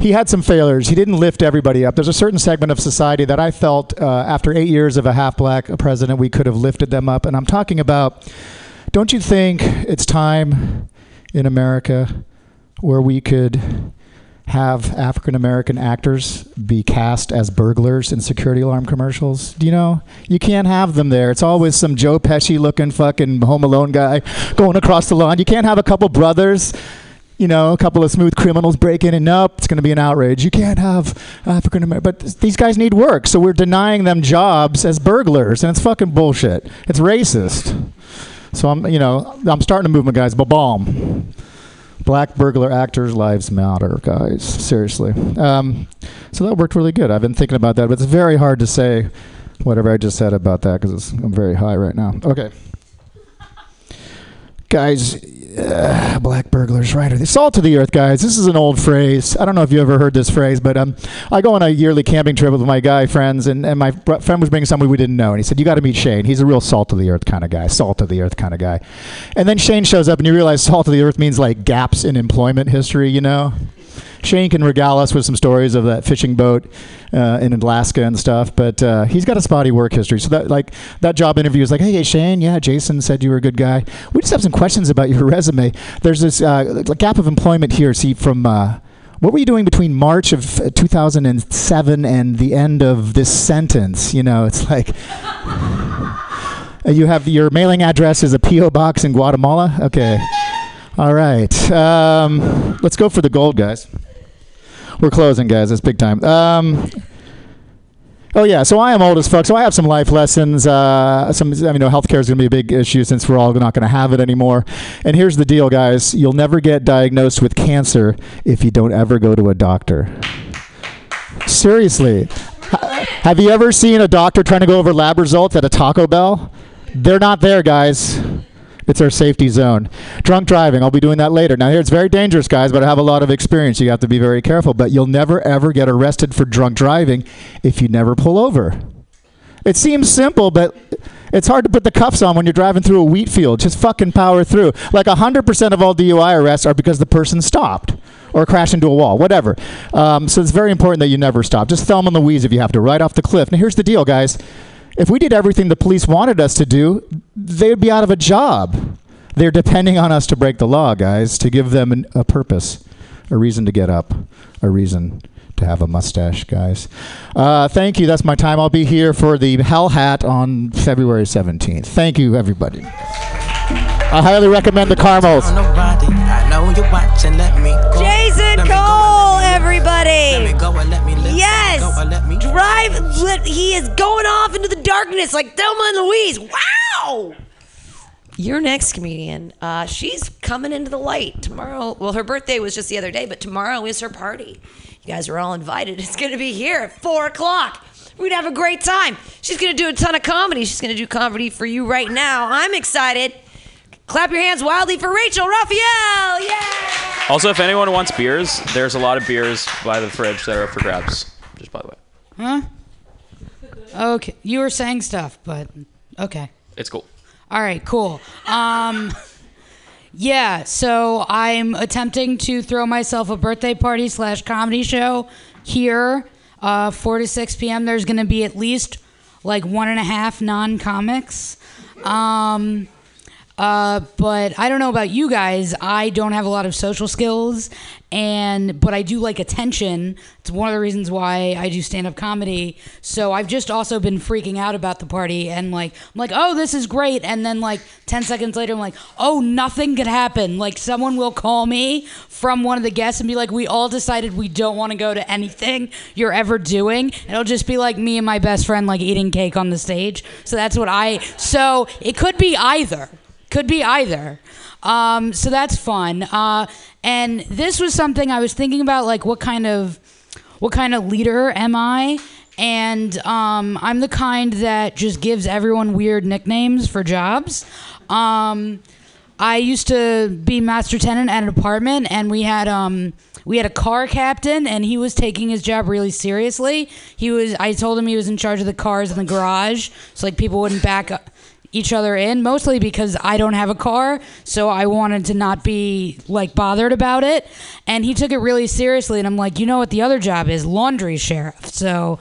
Speaker 4: he had some failures. He didn't lift everybody up. There's a certain segment of society that I felt uh, after eight years of a half-black president, we could have lifted them up. And I'm talking about. Don't you think it's time in America where we could have African American actors be cast as burglars in security alarm commercials. Do you know? You can't have them there. It's always some Joe Pesci looking fucking Home Alone guy going across the lawn. You can't have a couple brothers. You know, a couple of smooth criminals break in and nope, it's going to be an outrage. You can't have African American, but these guys need work, so we're denying them jobs as burglars, and it's fucking bullshit. It's racist. So I'm, you know, I'm starting a movement, guys. Ba-bomb. Black burglar actors' lives matter, guys. Seriously. Um, so that worked really good. I've been thinking about that, but it's very hard to say whatever I just said about that because I'm very high right now. Okay. Guys, uh, black burglars, right? Are they salt of the earth, guys? This is an old phrase. I don't know if you ever heard this phrase, but um, I go on a yearly camping trip with my guy friends, and, and my friend was bringing somebody we didn't know, and he said, "You got to meet Shane. He's a real salt of the earth kind of guy, salt of the earth kind of guy." And then Shane shows up, and you realize salt of the earth means like gaps in employment history, you know. Shane can regale us with some stories of that fishing boat uh, in Alaska and stuff, but uh, he's got a spotty work history. So that like that job interview is like, hey, Shane, yeah, Jason said you were a good guy. We just have some questions about your resume. There's this uh, gap of employment here. See, from uh, what were you doing between March of uh, 2007 and the end of this sentence? You know, it's like. You have your mailing address is a PO box in Guatemala. Okay, all right. Um, let's go for the gold, guys. We're closing, guys. It's big time. Um, oh yeah, so I am old as fuck. So I have some life lessons. Uh, some, I mean, know, healthcare is going to be a big issue since we're all not going to have it anymore. And here's the deal, guys: you'll never get diagnosed with cancer if you don't ever go to a doctor. Seriously, have you ever seen a doctor trying to go over lab results at a Taco Bell? They're not there, guys. It's our safety zone. Drunk driving, I'll be doing that later. Now, here it's very dangerous, guys, but I have a lot of experience. You have to be very careful. But you'll never, ever get arrested for drunk driving if you never pull over. It seems simple, but it's hard to put the cuffs on when you're driving through a wheat field. Just fucking power through. Like 100% of all DUI arrests are because the person stopped or crashed into a wall, whatever. Um, so it's very important that you never stop. Just Thelma and Louise if you have to, right off the cliff. Now, here's the deal, guys. If we did everything the police wanted us to do, they would be out of a job. They're depending on us to break the law, guys, to give them an, a purpose, a reason to get up, a reason to have a mustache, guys. Uh, thank you. That's my time. I'll be here for the Hell Hat on February 17th. Thank you, everybody. I highly recommend the caramels.
Speaker 20: I know you're watching, let me go.
Speaker 21: Jason
Speaker 20: Let me go,
Speaker 21: Cole,
Speaker 20: let me
Speaker 21: everybody.
Speaker 20: Let me go and let me.
Speaker 21: Yes.
Speaker 20: Let me go and let me
Speaker 21: Drive. Let, he is going off into the darkness like Thelma and Louise. Wow.
Speaker 2: Your next comedian, uh, she's coming into the light tomorrow. Well, her birthday was just the other day, but tomorrow is her party. You guys are all invited. It's going to be here at four o'clock. We're gonna have a great time. She's gonna do a ton of comedy. She's gonna do comedy for you right now. I'm excited. Clap your hands wildly for Rachel Raphael. Yeah.
Speaker 18: Also, if anyone wants beers, there's a lot of beers by the fridge that are up for grabs. Just by the way,
Speaker 21: Huh? Okay. You were saying stuff, but okay.
Speaker 18: it's cool.
Speaker 21: All right, cool. Um, yeah, so I'm attempting to throw myself a birthday party slash comedy show here, uh, 4 to 6 p.m. There's going to be at least like one and a half non comics. Um, uh, but I don't know about you guys. I don't have a lot of social skills, and but I do like attention. It's one of the reasons why I do stand up comedy. So I've just also been freaking out about the party, and like I'm like, oh, this is great, and then like ten seconds later, I'm like, oh, nothing could happen. Like someone will call me from one of the guests and be like, we all decided we don't want to go to anything you're ever doing. It'll just be like me and my best friend like eating cake on the stage. So that's what I. So it could be either. Could be either. Um, so that's fun. Uh, and this was something I was thinking about, like what kind of what kind of leader am I? And um, I'm the kind that just gives everyone weird nicknames for jobs. Um, I used to be master tenant at an apartment, and we had um, we had a car captain, and he was taking his job really seriously. He was. I told him he was in charge of the cars in the garage, so like people wouldn't back up each other in mostly because I don't have a car so I wanted to not be like bothered about it and he took it really seriously and I'm like you know what the other job is laundry sheriff so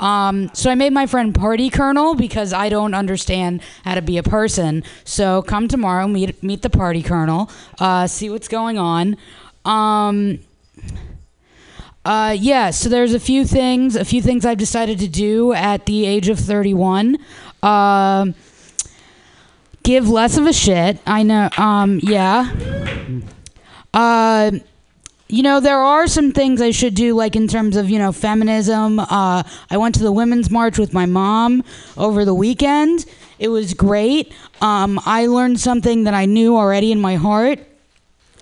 Speaker 21: um, so I made my friend Party Colonel because I don't understand how to be a person. So come tomorrow, meet meet the Party Colonel, uh, see what's going on. Um, uh, yeah, so there's a few things, a few things I've decided to do at the age of 31. Um, give less of a shit. I know. Um, yeah. Uh, you know, there are some things I should do, like in terms of, you know, feminism. Uh, I went to the Women's March with my mom over the weekend. It was great. Um, I learned something that I knew already in my heart.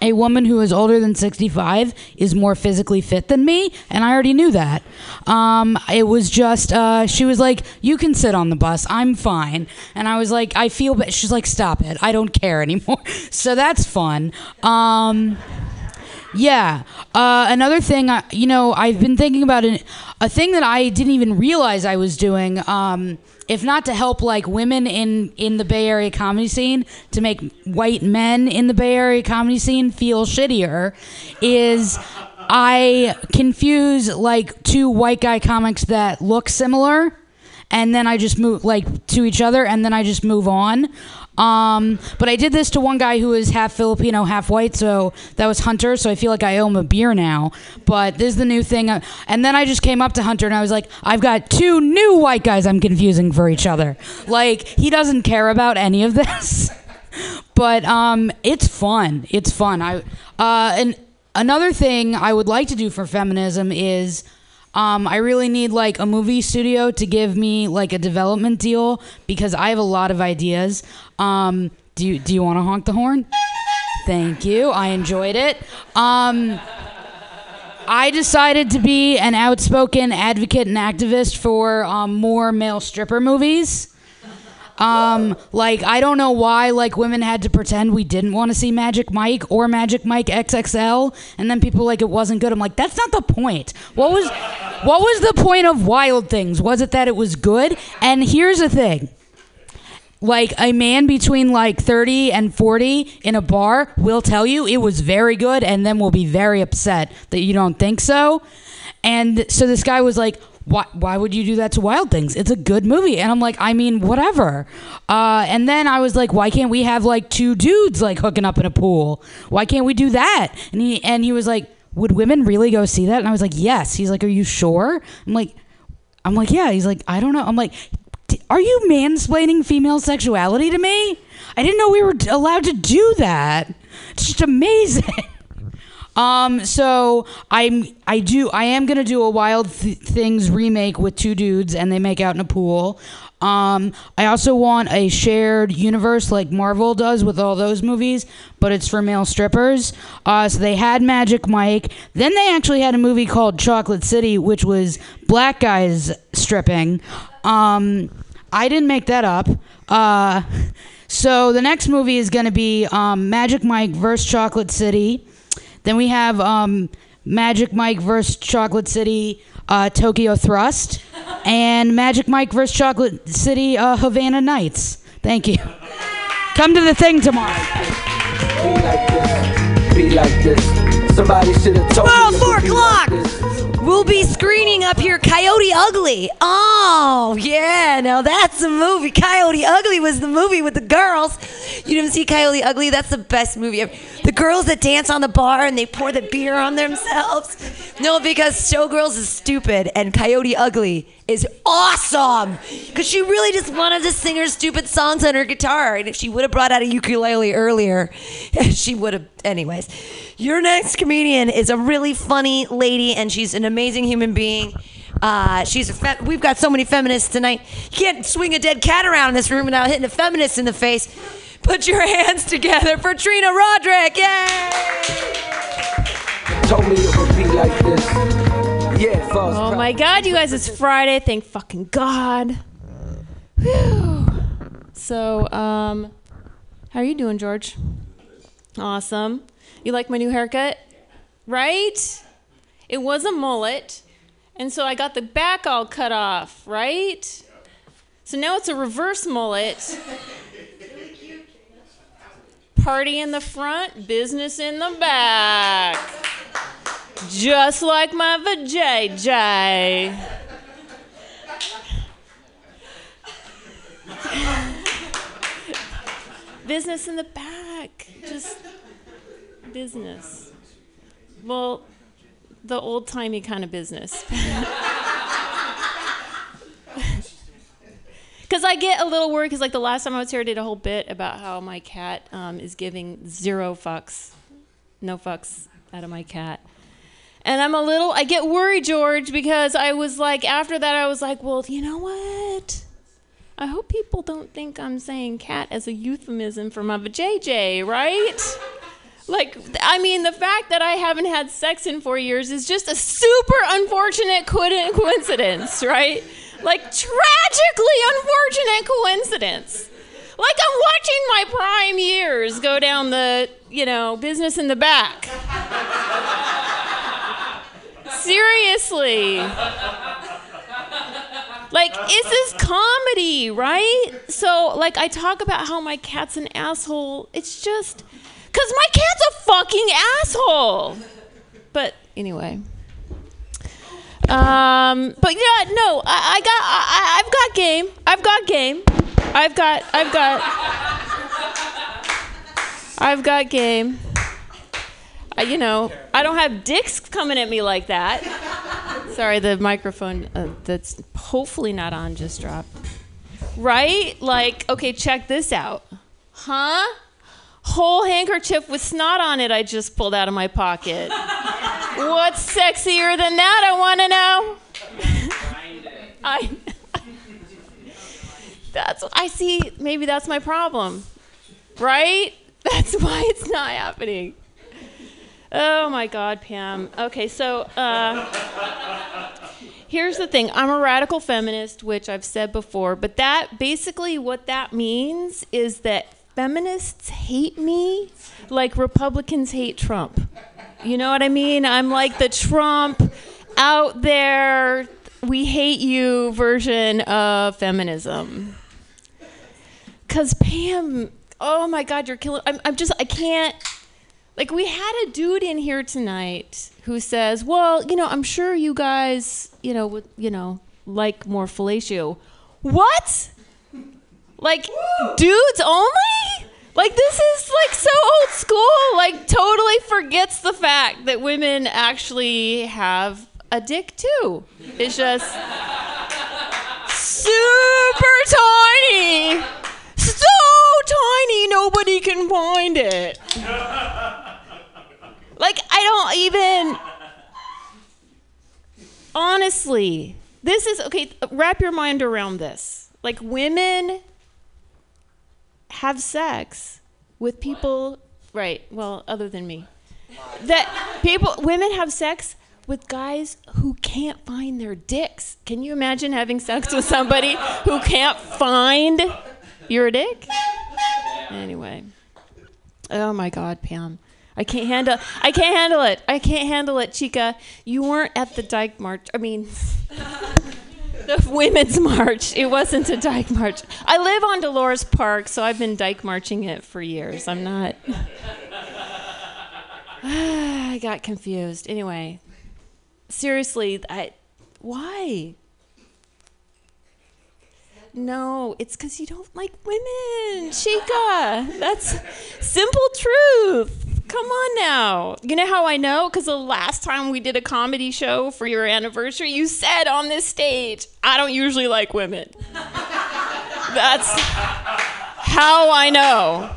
Speaker 21: A woman who is older than 65 is more physically fit than me, and I already knew that. Um, it was just, uh, she was like, You can sit on the bus, I'm fine. And I was like, I feel. She's like, Stop it, I don't care anymore. so that's fun. Um, yeah. Uh, another thing, I, you know, I've been thinking about it. A thing that I didn't even realize I was doing, um, if not to help like women in in the Bay Area comedy scene, to make white men in the Bay Area comedy scene feel shittier, is I confuse like two white guy comics that look similar and then I just move like to each other, and then I just move on. Um, but I did this to one guy who is half Filipino, half white, so that was Hunter. So I feel like I owe him a beer now. But this is the new thing. Uh, And then I just came up to Hunter and I was like, I've got two new white guys I'm confusing for each other. Like he doesn't care about any of this. but um, it's fun. It's fun. I uh, and another thing I would like to do for feminism is. Um, I really need like a movie studio to give me like a development deal because I have a lot of ideas. Um, do you do you want to honk the horn? Thank you. I enjoyed it. Um, I decided to be an outspoken advocate and activist for um, more male stripper movies. Um, like I don't know why like women had to pretend we didn't want to see Magic Mike or Magic Mike XXL, and then people like it wasn't good. I'm like that's not the point. What was what was the point of Wild Things? Was it that it was good? And here's the thing. Like a man between like 30 and 40 in a bar will tell you it was very good and then will be very upset that you don't think so. And so this guy was like, why, why would you do that to Wild Things? It's a good movie. And I'm like, I mean, whatever. Uh, and then I was like, why can't we have like two dudes like hooking up in a pool? Why can't we do that? And he, and he was like, would women really go see that? And I was like, yes. He's like, are you sure? I'm like, I'm like, yeah. He's like, I don't know. I'm like, are you mansplaining female sexuality to me? I didn't know we were allowed to do that. It's just amazing. Um, so I'm I do I am gonna do a Wild Th- Things remake with two dudes and they make out in a pool. Um, I also want a shared universe like Marvel does with all those movies, but it's for male strippers. Uh, so they had Magic Mike. Then they actually had a movie called Chocolate City, which was black guys stripping. Um, I didn't make that up. Uh, so the next movie is going to be um, Magic Mike versus Chocolate City. Then we have um, Magic Mike versus Chocolate City uh, Tokyo Thrust, and Magic Mike versus Chocolate City uh, Havana Nights. Thank you. Come to the thing tomorrow.
Speaker 22: Be like this. Somebody should have told
Speaker 2: Tomorrow,
Speaker 22: me. it
Speaker 2: four o'clock.
Speaker 22: like this.
Speaker 2: We'll be screening up here Coyote Ugly. Oh, yeah. Now that's the movie. Coyote Ugly was the movie with the girls. You didn't see Coyote Ugly? That's the best movie ever. The girls that dance on the bar and they pour the beer on themselves. No, because Showgirls is stupid and Coyote Ugly is awesome. Because she really just wanted to sing her stupid songs on her guitar. And if she would have brought out a ukulele earlier, she would have. Anyways, your next comedian is a really funny lady, and she's an amazing human being. Uh, she's a fe- we've got so many feminists tonight. You can't swing a dead cat around in this room without hitting a feminist in the face. Put your hands together for Trina Roderick. Yay!
Speaker 22: Told me it would be like this. Yeah, false
Speaker 8: Oh my God, you guys! It's Friday. Thank fucking God. Whew. So, um, how are you doing, George? Awesome. You like my new haircut, right? It was a mullet, and so I got the back all cut off, right? So now it's a reverse mullet. Party in the front, business in the back. Just like my vajayjay. business in the back. Just business. Well, the old timey kind of business. Because I get a little worried, because like the last time I was here, I did a whole bit about how my cat um, is giving zero fucks, no fucks out of my cat. And I'm a little, I get worried, George, because I was like, after that, I was like, well, you know what? I hope people don't think I'm saying cat as a euphemism for my vajayjay, right? Like, I mean, the fact that I haven't had sex in four years is just a super unfortunate coincidence, right? Like, tragically unfortunate coincidence. Like, I'm watching my prime years go down the, you know, business in the back. Seriously. Like, this is comedy, right? So, like, I talk about how my cat's an asshole. It's just because my cat's a fucking asshole. But anyway. Um, but yeah, no, I, I got, I, I've got game. I've got game. I've got, I've got, I've got game. Uh, you know, I don't have dicks coming at me like that. Sorry, the microphone uh, that's hopefully not on just dropped. Right? Like, okay, check this out. Huh? Whole handkerchief with snot on it I just pulled out of my pocket. What's sexier than that? I want to know. I. That's I see. Maybe that's my problem, right? That's why it's not happening. Oh my God, Pam. Okay, so uh, here's the thing I'm a radical feminist, which I've said before, but that basically what that means is that feminists hate me like Republicans hate Trump. You know what I mean? I'm like the Trump out there, we hate you version of feminism. Because Pam, oh my God, you're killing. I'm, I'm just, I can't. Like, we had a dude in here tonight who says, well, you know, I'm sure you guys, you know, would, you know, like more fellatio. What? Like, dudes only? Like, this is like so old school. Like, totally forgets the fact that women actually have a dick too. It's just super tiny. So tiny, nobody can find it. Like, I don't even. Honestly, this is okay. Wrap your mind around this. Like, women have sex with people, right? Well, other than me. That people, women have sex with guys who can't find their dicks. Can you imagine having sex with somebody who can't find your dick? Anyway. Oh my God, Pam. I can't handle. I can't handle it. I can't handle it, Chica. You weren't at the Dyke March. I mean, the Women's March. It wasn't a Dyke March. I live on Dolores Park, so I've been Dyke marching it for years. I'm not. I got confused. Anyway, seriously, I. Why? No, it's because you don't like women, Chica. That's simple truth. Come on now. You know how I know? Because the last time we did a comedy show for your anniversary, you said on this stage, I don't usually like women. That's how I know.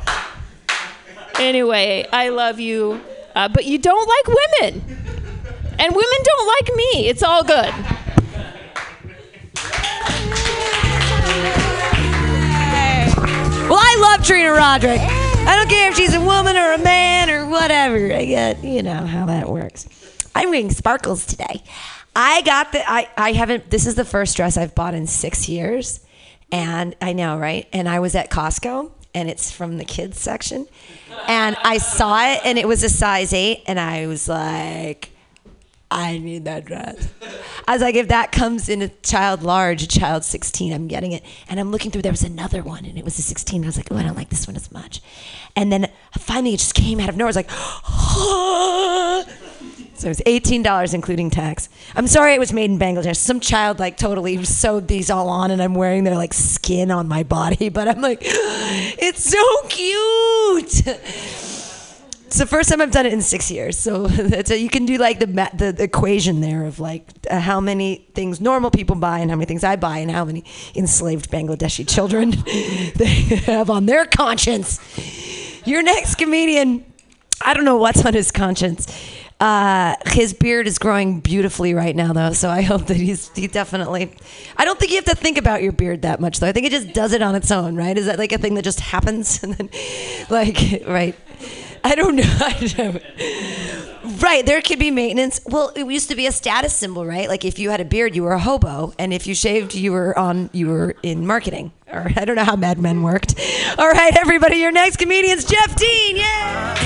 Speaker 8: Anyway, I love you, uh, but you don't like women. And women don't like me. It's all good.
Speaker 2: Well, I love Trina Roderick. I don't care if she's a woman or a man or whatever. I get, you know how that works. I'm wearing sparkles today. I got the, I, I haven't, this is the first dress I've bought in six years. And I know, right? And I was at Costco and it's from the kids section. And I saw it and it was a size eight. And I was like, I need that dress. I was like, if that comes in a child large, a child 16, I'm getting it. And I'm looking through, there was another one, and it was a 16. I was like, oh, I don't like this one as much. And then finally, it just came out of nowhere. I was like, so it was $18, including tax. I'm sorry it was made in Bangladesh. Some child, like, totally sewed these all on, and I'm wearing their, like, skin on my body. But I'm like, it's so cute. It's the first time I've done it in six years, so you can do like the the equation there of like uh, how many things normal people buy and how many things I buy and how many enslaved Bangladeshi children they have on their conscience. Your next comedian, I don't know what's on his conscience. Uh, his beard is growing beautifully right now, though, so I hope that he's he definitely. I don't think you have to think about your beard that much, though. I think it just does it on its own, right? Is that like a thing that just happens and then, like, right? I don't know. I don't. Right, there could be maintenance. Well, it used to be a status symbol, right? Like if you had a beard, you were a hobo, and if you shaved, you were on you were in marketing. Or I don't know how Mad Men worked. All right, everybody, your next comedian's Jeff Dean. Yeah.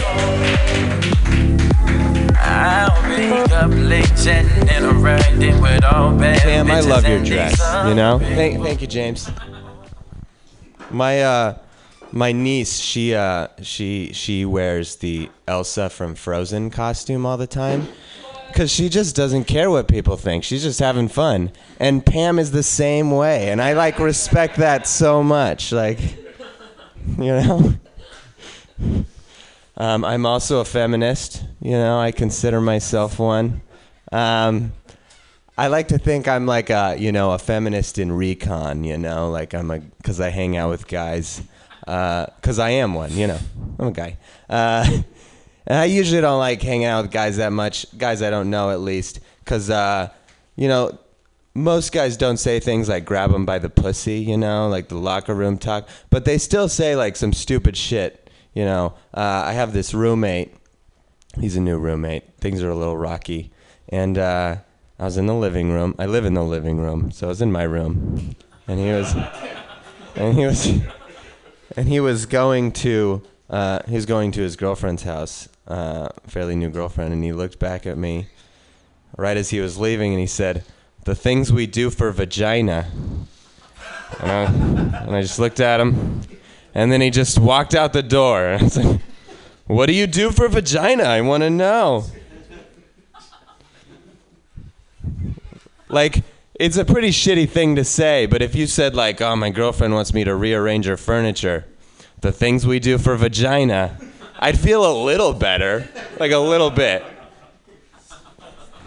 Speaker 23: I'll wake up late chatting and I'm riding with all bad
Speaker 24: Pam, I
Speaker 23: bitches
Speaker 24: love your dress. You know. Thank, thank you, James. My uh, my niece, she uh, she she wears the Elsa from Frozen costume all the time. Cause she just doesn't care what people think. She's just having fun. And Pam is the same way, and I like respect that so much. Like, you know. Um, I'm also a feminist. You know, I consider myself one. Um, I like to think I'm like a, you know, a feminist in recon. You know, like I'm a because I hang out with guys. Because I am one. You know, I'm a guy. Uh, and I usually don't like hanging out with guys that much. Guys I don't know at least. Because uh, you know, most guys don't say things like grab them by the pussy, you know, like the locker room talk, but they still say like some stupid shit, you know. Uh, I have this roommate. He's a new roommate. Things are a little rocky, and uh, I was in the living room. I live in the living room, so I was in my room, and he was, and he was, and he was going to, uh, he was going to his girlfriend's house, uh, fairly new girlfriend, and he looked back at me, right as he was leaving, and he said, "The things we do for vagina." And I, and I just looked at him, and then he just walked out the door. And I was like, "What do you do for vagina? I want to know." like it's a pretty shitty thing to say, but if you said like, "Oh, my girlfriend wants me to rearrange her furniture," the things we do for vagina, I'd feel a little better, like a little bit.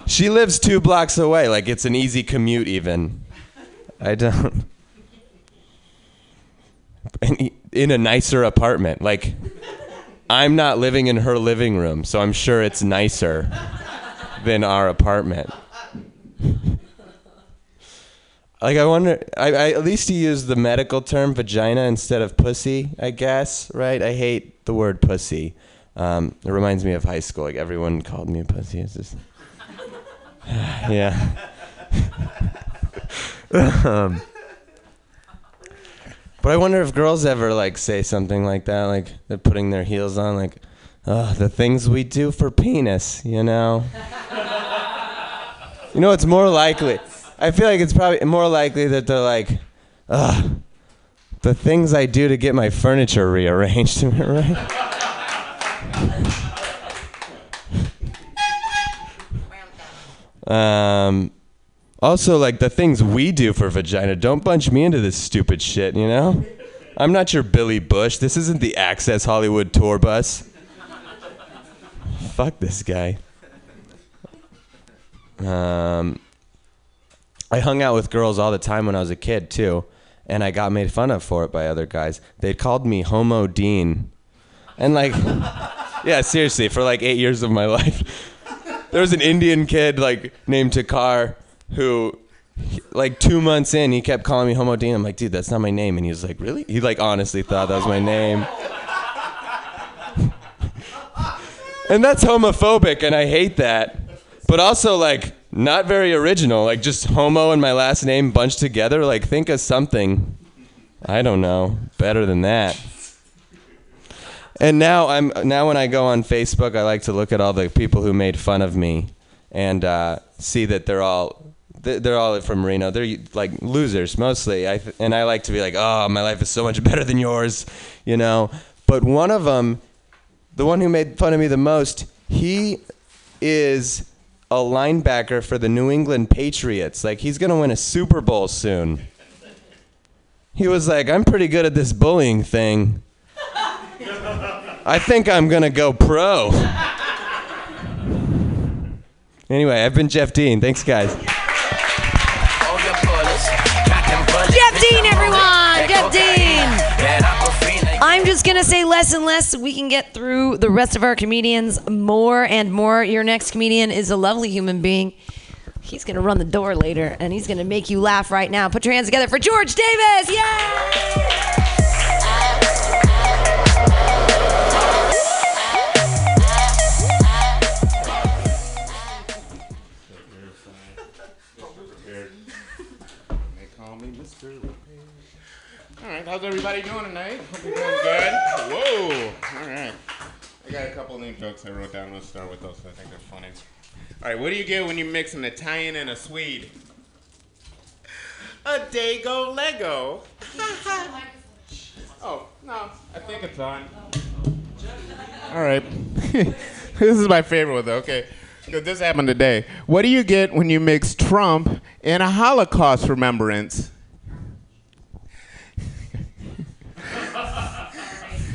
Speaker 24: She lives two blocks away, like it's an easy commute even. I don't. In a nicer apartment, like I'm not living in her living room, so I'm sure it's nicer than our apartment. Like I wonder, I, I at least he used the medical term vagina instead of pussy. I guess, right? I hate the word pussy. Um, it reminds me of high school. Like everyone called me a pussy. It's just, yeah. um, but I wonder if girls ever like say something like that, like they're putting their heels on, like, oh, the things we do for penis, you know. You know, it's more likely. I feel like it's probably more likely that they're like, ugh, the things I do to get my furniture rearranged, right? um, also, like the things we do for vagina, don't bunch me into this stupid shit, you know? I'm not your Billy Bush. This isn't the Access Hollywood tour bus. Fuck this guy. Um, I hung out with girls all the time when I was a kid too, and I got made fun of for it by other guys. They called me Homo Dean, and like, yeah, seriously, for like eight years of my life, there was an Indian kid like named Takar who. Like two months in, he kept calling me Homo Dean. I'm like, dude, that's not my name. And he was like, really? He like honestly thought that was my name. and that's homophobic, and I hate that. But also, like, not very original. Like, just homo and my last name bunched together. Like, think of something. I don't know. Better than that. And now I'm now when I go on Facebook, I like to look at all the people who made fun of me, and uh, see that they're all they're all from Reno. They're like losers mostly. I and I like to be like, oh, my life is so much better than yours, you know. But one of them, the one who made fun of me the most, he is a linebacker for the New England Patriots. Like he's gonna win a Super Bowl soon. He was like, I'm pretty good at this bullying thing. I think I'm gonna go pro. Anyway, I've been Jeff Dean. Thanks, guys.
Speaker 25: Just gonna say less and less we can get through the rest of our comedians more and more. Your next comedian is a lovely human being. He's gonna run the door later and he's gonna make you laugh right now. Put your hands together for George Davis! Yay!
Speaker 26: Right, how's everybody doing tonight? Hope you're doing good. Whoa! All right. I got a couple new jokes I wrote down. Let's start with those. I think they're funny. All right, what do you get when you mix an Italian and a Swede? A Dago Lego. oh no, I think it's on. All right. this is my favorite one, though. Okay. This happened today. What do you get when you mix Trump and a Holocaust remembrance?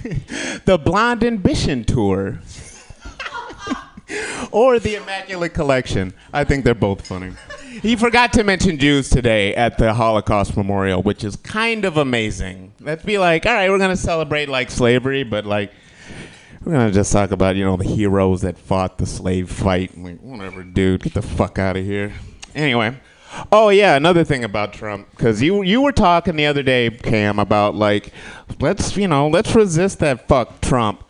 Speaker 26: the Blonde Ambition Tour. or the Immaculate Collection. I think they're both funny. He forgot to mention Jews today at the Holocaust Memorial, which is kind of amazing. Let's be like, all right, we're to celebrate like slavery, but like, we're to just talk about, you know, the heroes that fought the slave fight. Like, whatever, dude, get the fuck out of here. Anyway. Oh yeah, another thing about Trump, because you you were talking the other day, Cam, about like, let's you know, let's resist that fuck Trump.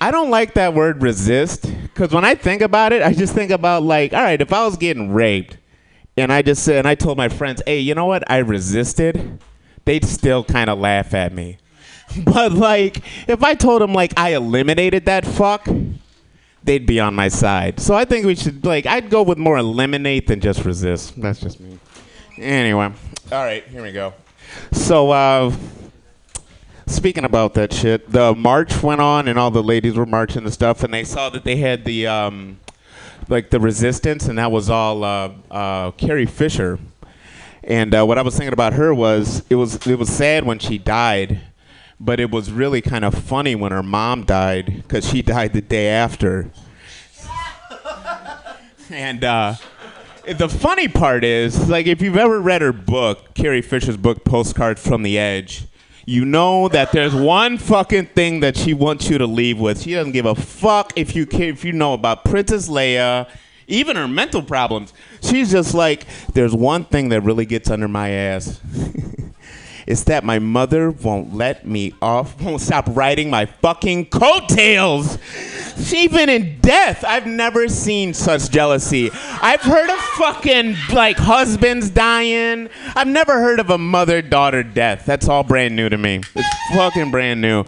Speaker 26: I don't like that word resist, because when I think about it, I just think about like, all right, if I was getting raped, and I just said, and I told my friends, hey, you know what? I resisted. They'd still kind of laugh at me. But like, if I told them like I eliminated that fuck, they'd be on my side. So I think we should like, I'd go with more eliminate than just resist. That's just me. Anyway, all right, here we go. So, uh, speaking about that shit, the march went on and all the ladies were marching and stuff, and they saw that they had the um, like the resistance, and that was all uh, uh, Carrie Fisher. And uh, what I was thinking about her was it was it was sad when she died, but it was really kind of funny when her mom died because she died the day after. and uh, the funny part is, like, if you've ever read her book, Carrie Fisher's book, Postcards from the Edge, you know that there's one fucking thing that she wants you to leave with. She doesn't give a fuck if you ca- if you know about Princess Leia, even her mental problems. She's just like, there's one thing that really gets under my ass. It's that my mother won't let me off, won't stop riding my fucking coattails. Even in death, I've never seen such jealousy. I've heard of fucking like husbands dying. I've never heard of a mother daughter death. That's all brand new to me. It's fucking brand new.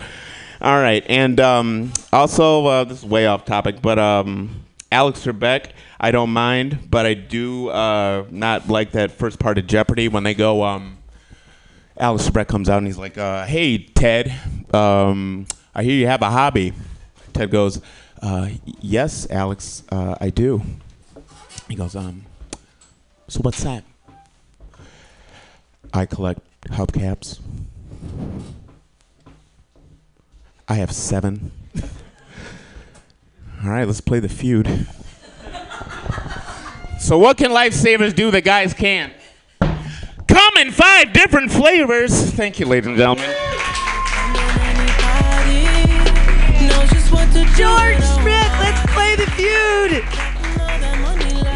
Speaker 26: All right, and um, also uh, this is way off topic, but um, Alex Trebek, I don't mind, but I do uh, not like that first part of Jeopardy when they go. Um, Alex Trebek comes out and he's like, uh, "Hey, Ted, um, I hear you have a hobby." Ted goes, uh, "Yes, Alex, uh, I do." He goes, "Um, so what's that?" I collect hubcaps. I have seven. All right, let's play the feud. so, what can lifesavers do that guys can't? Come in five different flavors. Thank you, ladies and gentlemen.
Speaker 2: George Schmidt, let's play the feud.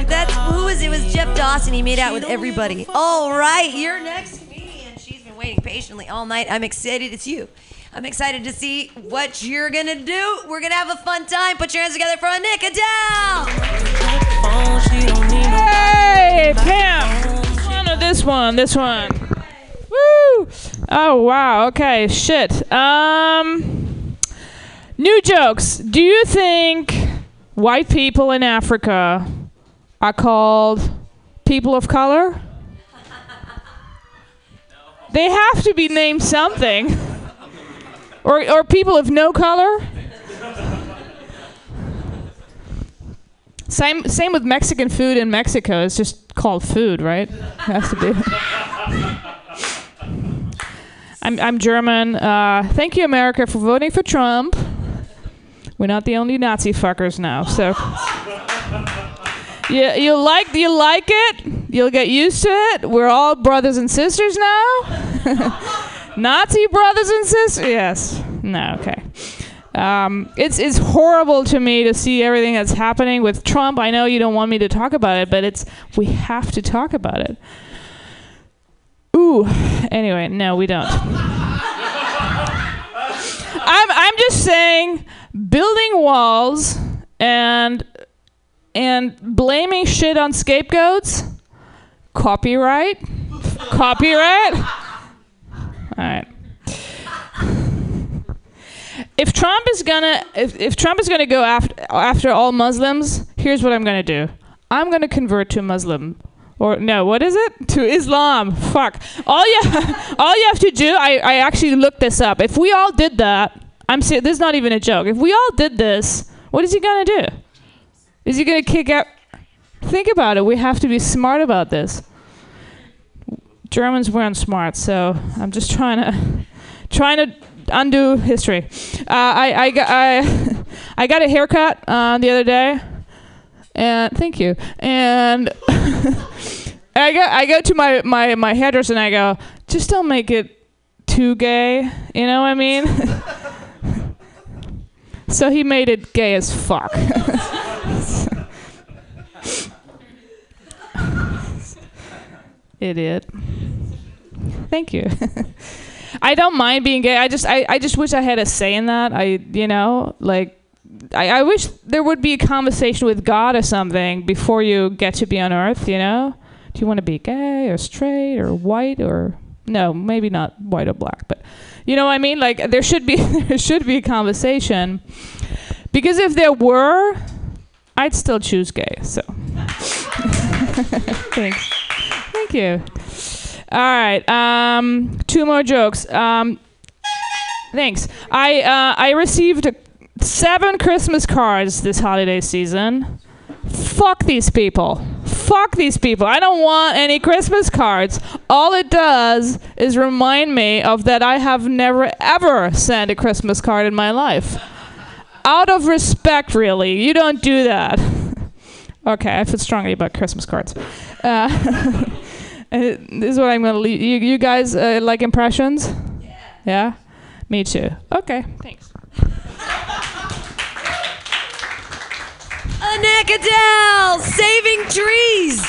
Speaker 2: That's who was it? Was Jeff Dawson? He made out with everybody. All right, your next comedian. She's been waiting patiently all night. I'm excited. It's you. I'm excited to see what you're gonna do. We're gonna have a fun time. Put your hands together for Nick Adele.
Speaker 27: Hey, Pam. This one. This one. Woo! Oh wow. Okay. Shit. Um. New jokes. Do you think white people in Africa are called people of color? They have to be named something. Or, or people of no color? Same, same with Mexican food in Mexico. It's just called food, right? has to be. I'm, I'm German. Uh, thank you, America, for voting for Trump. We're not the only Nazi fuckers now, so. You, you like you like it? You'll get used to it. We're all brothers and sisters now. Nazi brothers and sisters? Yes. No. Okay. Um, it's it's horrible to me to see everything that's happening with Trump. I know you don't want me to talk about it, but it's we have to talk about it. Ooh. Anyway, no, we don't. I'm I'm just saying building walls and and blaming shit on scapegoats. Copyright. Copyright. All right. If Trump is gonna if, if Trump is gonna go after after all Muslims, here's what I'm gonna do. I'm gonna convert to Muslim. Or no, what is it? To Islam. Fuck. All you all you have to do, I, I actually looked this up. If we all did that, I'm serious, this is not even a joke. If we all did this, what is he gonna do? Is he gonna kick out Think about it. We have to be smart about this. Germans weren't smart, so I'm just trying to trying to undo history. Uh, I I got I, I got a haircut uh, the other day, and thank you. And I go I go to my my my hairdresser and I go, just don't make it too gay. You know what I mean? so he made it gay as fuck. Idiot. Thank you. I don't mind being gay. I just I, I just wish I had a say in that. I you know, like I, I wish there would be a conversation with God or something before you get to be on earth, you know? Do you want to be gay or straight or white or no, maybe not white or black, but you know what I mean? Like there should be there should be a conversation. Because if there were, I'd still choose gay. So Thanks. Thank you. All right. Um, two more jokes. Um, thanks. I uh, I received seven Christmas cards this holiday season. Fuck these people. Fuck these people. I don't want any Christmas cards. All it does is remind me of that I have never ever sent a Christmas card in my life. Out of respect, really. You don't do that. okay, I feel strongly about Christmas cards. Uh, this is what I'm going to leave. You, you guys uh, like impressions? Yeah. Yeah? Me too. Okay, thanks.
Speaker 2: Annette Adele, saving trees.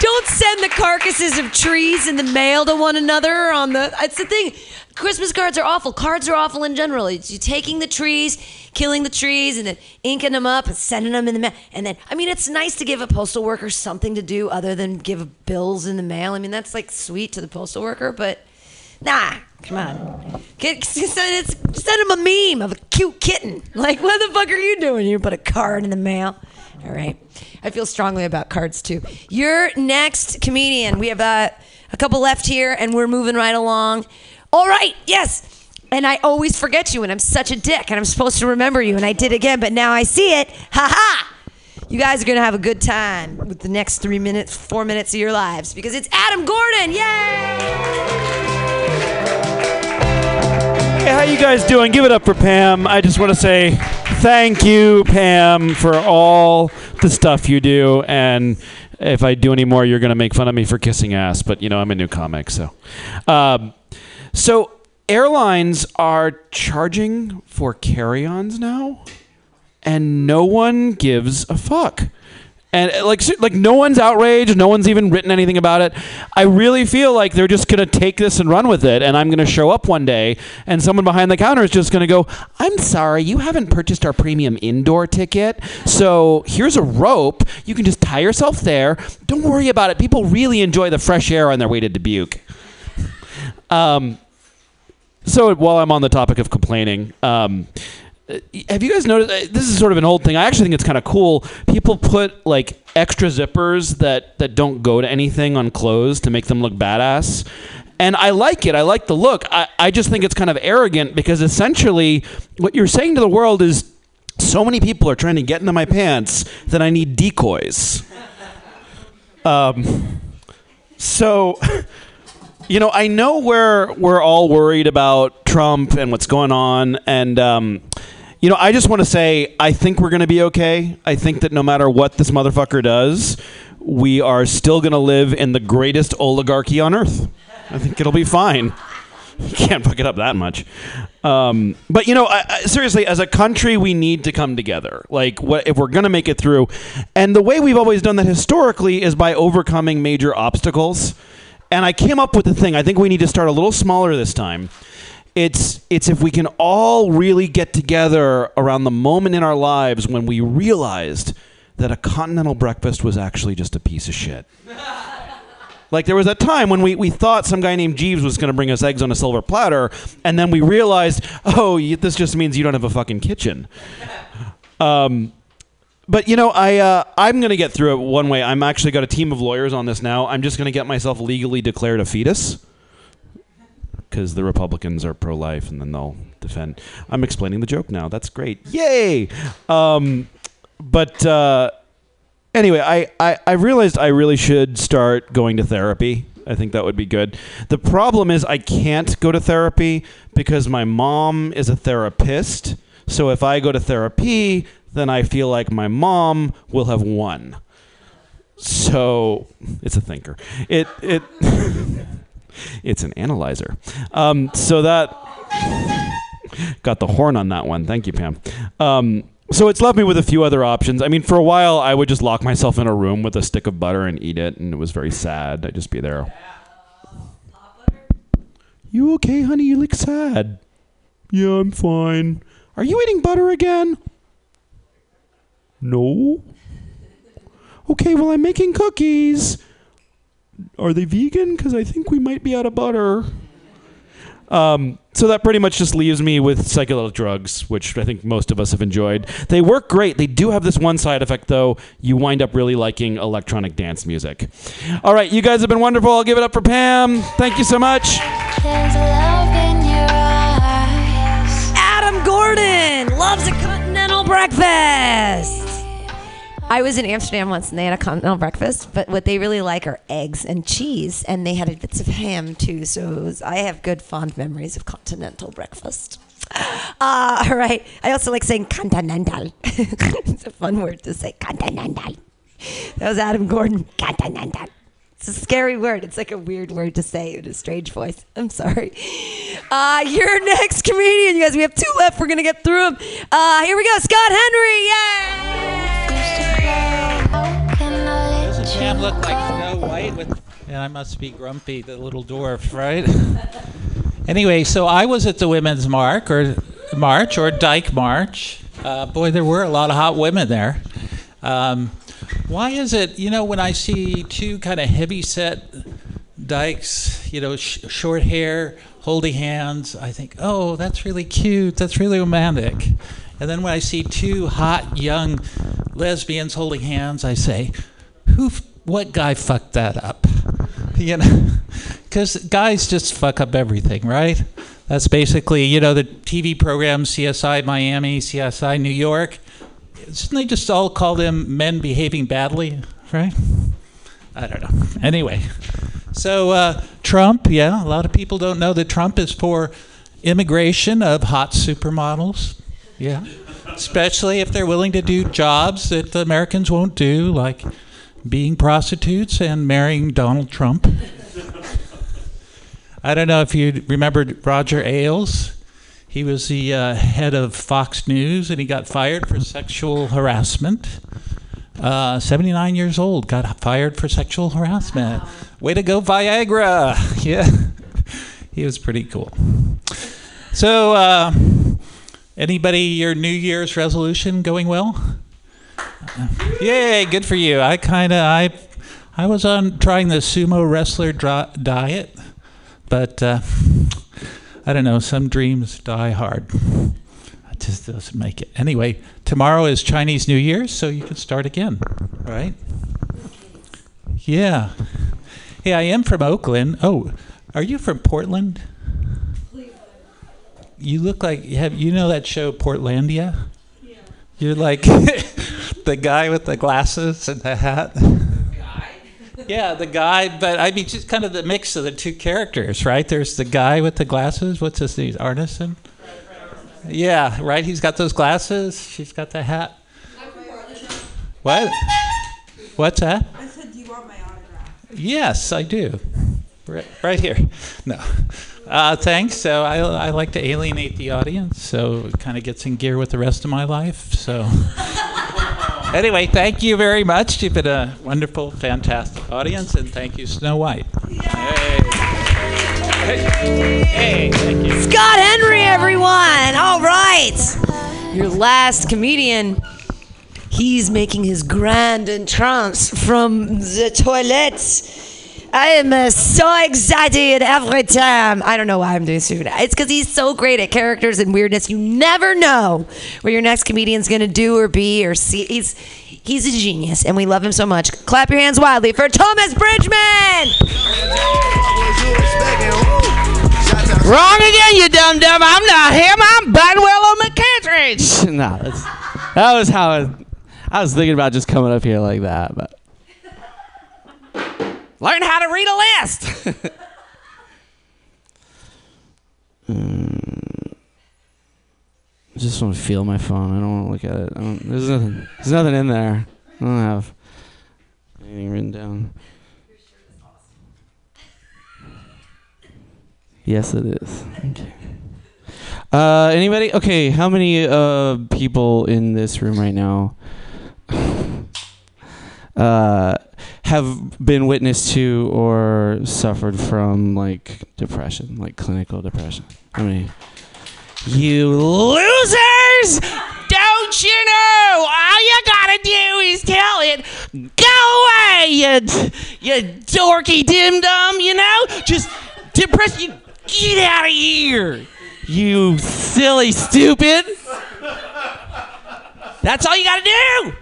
Speaker 2: Don't send the carcasses of trees in the mail to one another on the. It's the thing. Christmas cards are awful. Cards are awful in general. You taking the trees, killing the trees, and then inking them up and sending them in the mail. And then, I mean, it's nice to give a postal worker something to do other than give bills in the mail. I mean, that's like sweet to the postal worker, but nah, come on. Get, send, send a meme of a cute kitten. Like, what the fuck are you doing? You put a card in the mail. All right. I feel strongly about cards too. Your next comedian. We have uh, a couple left here, and we're moving right along. All right. Yes. And I always forget you, and I'm such a dick, and I'm supposed to remember you, and I did again, but now I see it. Ha ha! You guys are gonna have a good time with the next three minutes, four minutes of your lives because it's Adam Gordon.
Speaker 18: Hey, how you guys doing? Give it up for Pam. I just want to say thank you, Pam, for all the stuff you do. And if I do any more, you're to make fun of me for kissing ass. But you know, I'm a new comic, so. Um, so airlines are charging for carry-ons now, and no one gives a fuck. And uh, like, like no one's outraged. No one's even written anything about it. I really feel like they're just gonna take this and run with it. And I'm gonna show up one day, and someone behind the counter is just gonna go, "I'm sorry, you haven't purchased our premium indoor ticket. So here's a rope. You can just tie yourself there. Don't worry about it. People really enjoy the fresh air on their way to Dubuque." Um, so while I'm on the topic of complaining, um, have you guys noticed? uh, This is sort of an old thing. I actually think it's kind of cool. People put like extra zippers that that don't go to anything on clothes to make them look badass. And I like it. I like the look. I, I just think it's kind of arrogant because essentially what you're saying to the world is so many people are trying to get into my pants that I need decoys. Um, so you know, I know we're we're all worried about Trump and what's going on, and um, you know, I just want to say I think we're going to be okay. I think that no matter what this motherfucker does, we are still going to live in the greatest oligarchy on earth. I think it'll be fine. Can't fuck it up that much. Um, but you know, I, I, seriously, as a country, we need to come together. Like, what if we're gonna make it through? And the way we've always done that historically is by overcoming major obstacles. And I came up with the thing. I think we need to start a little smaller this time. It's it's if we can all really get together around the moment in our lives when we realized that a continental breakfast was actually just a piece of shit. Like there was a time when we, we thought some guy named Jeeves was going to bring us eggs on a silver platter, and then we realized, oh, you, this just means you don't have a fucking kitchen. Um, but you know, I uh, I'm going to get through it one way. I'm actually got a team of lawyers on this now. I'm just going to get myself legally declared a fetus because the Republicans are pro-life, and then they'll defend. I'm explaining the joke now. That's great. Yay! Um, but. Uh, anyway, I, I, I realized I really should start going to therapy. I think that would be good. The problem is I can't go to therapy because my mom is a therapist. So if I go to therapy, then I feel like my mom will have won. So it's a thinker. It it it's an analyzer. Um, so that got the horn on that one. Thank you, Pam. Um, so it's left me with a few other options. I mean, for a while, I would just lock myself in a room with a stick of butter and eat it, and it was very sad. I'd just be there. You okay, honey? You look sad. Yeah, I'm fine. Are you eating butter again? No. Okay, well, I'm making cookies. are they vegan? Because I think we might be out of butter. Um, so that pretty much just leaves me with psychedelic drugs, which I think most of us have enjoyed. They work great. They do have this one side effect, though. You wind up really liking electronic dance music. All right, you guys have been wonderful. I'll give it up for Pam. Thank you so much.
Speaker 2: Adam Gordon loves a continental breakfast. I was in Amsterdam once and they had a continental breakfast, but what they really like are eggs and cheese, and they had bits of ham too. So was, I have good fond memories of continental breakfast. Uh, all right. I also like saying continental. it's a fun word to say. Continental. That was Adam Gordon. Continental. It's a scary word. It's like a weird word to say in a strange voice. I'm sorry. Uh, your next comedian, you guys. We have two left. We're gonna get through them. Uh, here we go. Scott Henry.
Speaker 28: Doesn't Pam look like Snow White? With, and I must be Grumpy, the little dwarf, right? anyway, so I was at the Women's March or March or Dyke March. Uh, boy, there were a lot of hot women there. Um, why is it, you know, when I see two kind of heavy set dykes, you know, sh- short hair, holding hands, I think, oh, that's really cute. That's really romantic. And then when I see two hot young lesbians holding hands, I say, who, what guy fucked that up? You know, because guys just fuck up everything, right? That's basically, you know, the TV programs CSI Miami, CSI New York. Shouldn't they just all call them men behaving badly, right? I don't know. Anyway, so uh, Trump, yeah, a lot of people don't know that Trump is for immigration of hot supermodels. Yeah, especially if they're willing to do jobs that the Americans won't do, like being prostitutes and marrying Donald Trump. I don't know if you remember Roger Ailes. He was the uh, head of Fox News, and he got fired for sexual harassment. Uh, 79 years old, got fired for sexual harassment. Way to go, Viagra! Yeah, he was pretty cool. So, uh, anybody your New Year's resolution going well? Yay, good for you. I kind of I I was on trying the sumo wrestler diet, but uh, I don't know. Some dreams die hard. It just doesn't make it. Anyway, tomorrow is Chinese New Year, so you can start again, right? Yeah. Hey, I am from Oakland. Oh, are you from Portland? You look like you have. You know that show Portlandia? Yeah. You're like the guy with the glasses and the hat. Yeah, the guy, but I mean, just kind of the mix of the two characters, right? There's the guy with the glasses. What's his name? Armisen? Yeah, right. He's got those glasses. She's got the hat. What? What's that?
Speaker 29: I said, do you want my autograph?
Speaker 28: Yes, I do. Right, right here. No. Uh, thanks. So I, I like to alienate the audience, so it kind of gets in gear with the rest of my life. So anyway, thank you very much. You've been a wonderful, fantastic audience, and thank you, Snow White. Hey. Hey, thank you.
Speaker 2: Scott Henry, everyone. All right. Your last comedian. He's making his grand entrance from the toilets. I am uh, so excited every time. I don't know why I'm doing stupid. It's because he's so great at characters and weirdness. You never know what your next comedian's gonna do or be or see. He's he's a genius, and we love him so much. Clap your hands wildly for Thomas Bridgman.
Speaker 7: Wrong again, you dumb dumb. I'm not him. I'm Bunwillow McKentridge. no, that's, that was how I, I was thinking about just coming up here like that, but learn how to read a list. Mm, I just want to feel my phone. I don't want to look at it. There's nothing. There's nothing in there. I don't have anything written down. Yes, it is. Okay. Uh, anybody? Okay, how many uh people in this room right now uh have been witness to or suffered from like depression, like clinical depression? How many? You losers! Don't you know all you gotta do is tell it, go away, you, you dorky dim dum, you know? Just depress you, get out of here, you silly stupid. That's all you gotta do.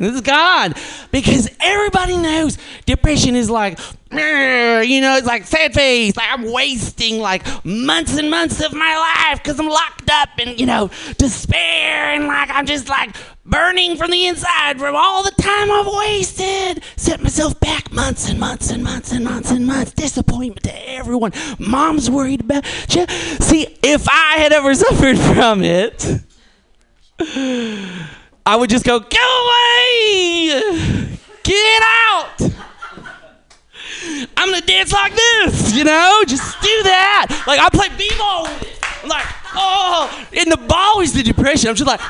Speaker 7: This is God. because everybody knows depression is like, you know, it's like sad face. Like I'm wasting like months and months of my life because I'm locked up and you know despair and like I'm just like burning from the inside from all the time I've wasted. Set myself back months and months and months and months and months. Disappointment to everyone. Mom's worried about you. See, if I had ever suffered from it. I would just go, go away! Get out! I'm gonna dance like this, you know? Just do that. Like I play b-ball with it. I'm like, oh, and the ball is the depression. I'm just like,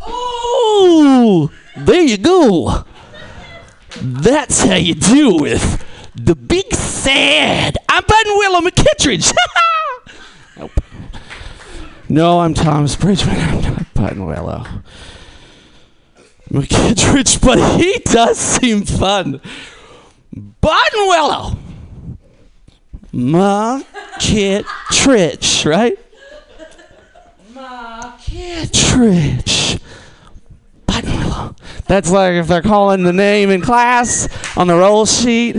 Speaker 7: oh, there you go. That's how you deal with the big sad. I'm Button Willow McKittridge. No, I'm Thomas Bridgman. I'm not Button Willow. McKittridge, but he does seem fun. Button Willow. McKittridge, right? McKittridge. Button Willow. That's like if they're calling the name in class on the roll sheet.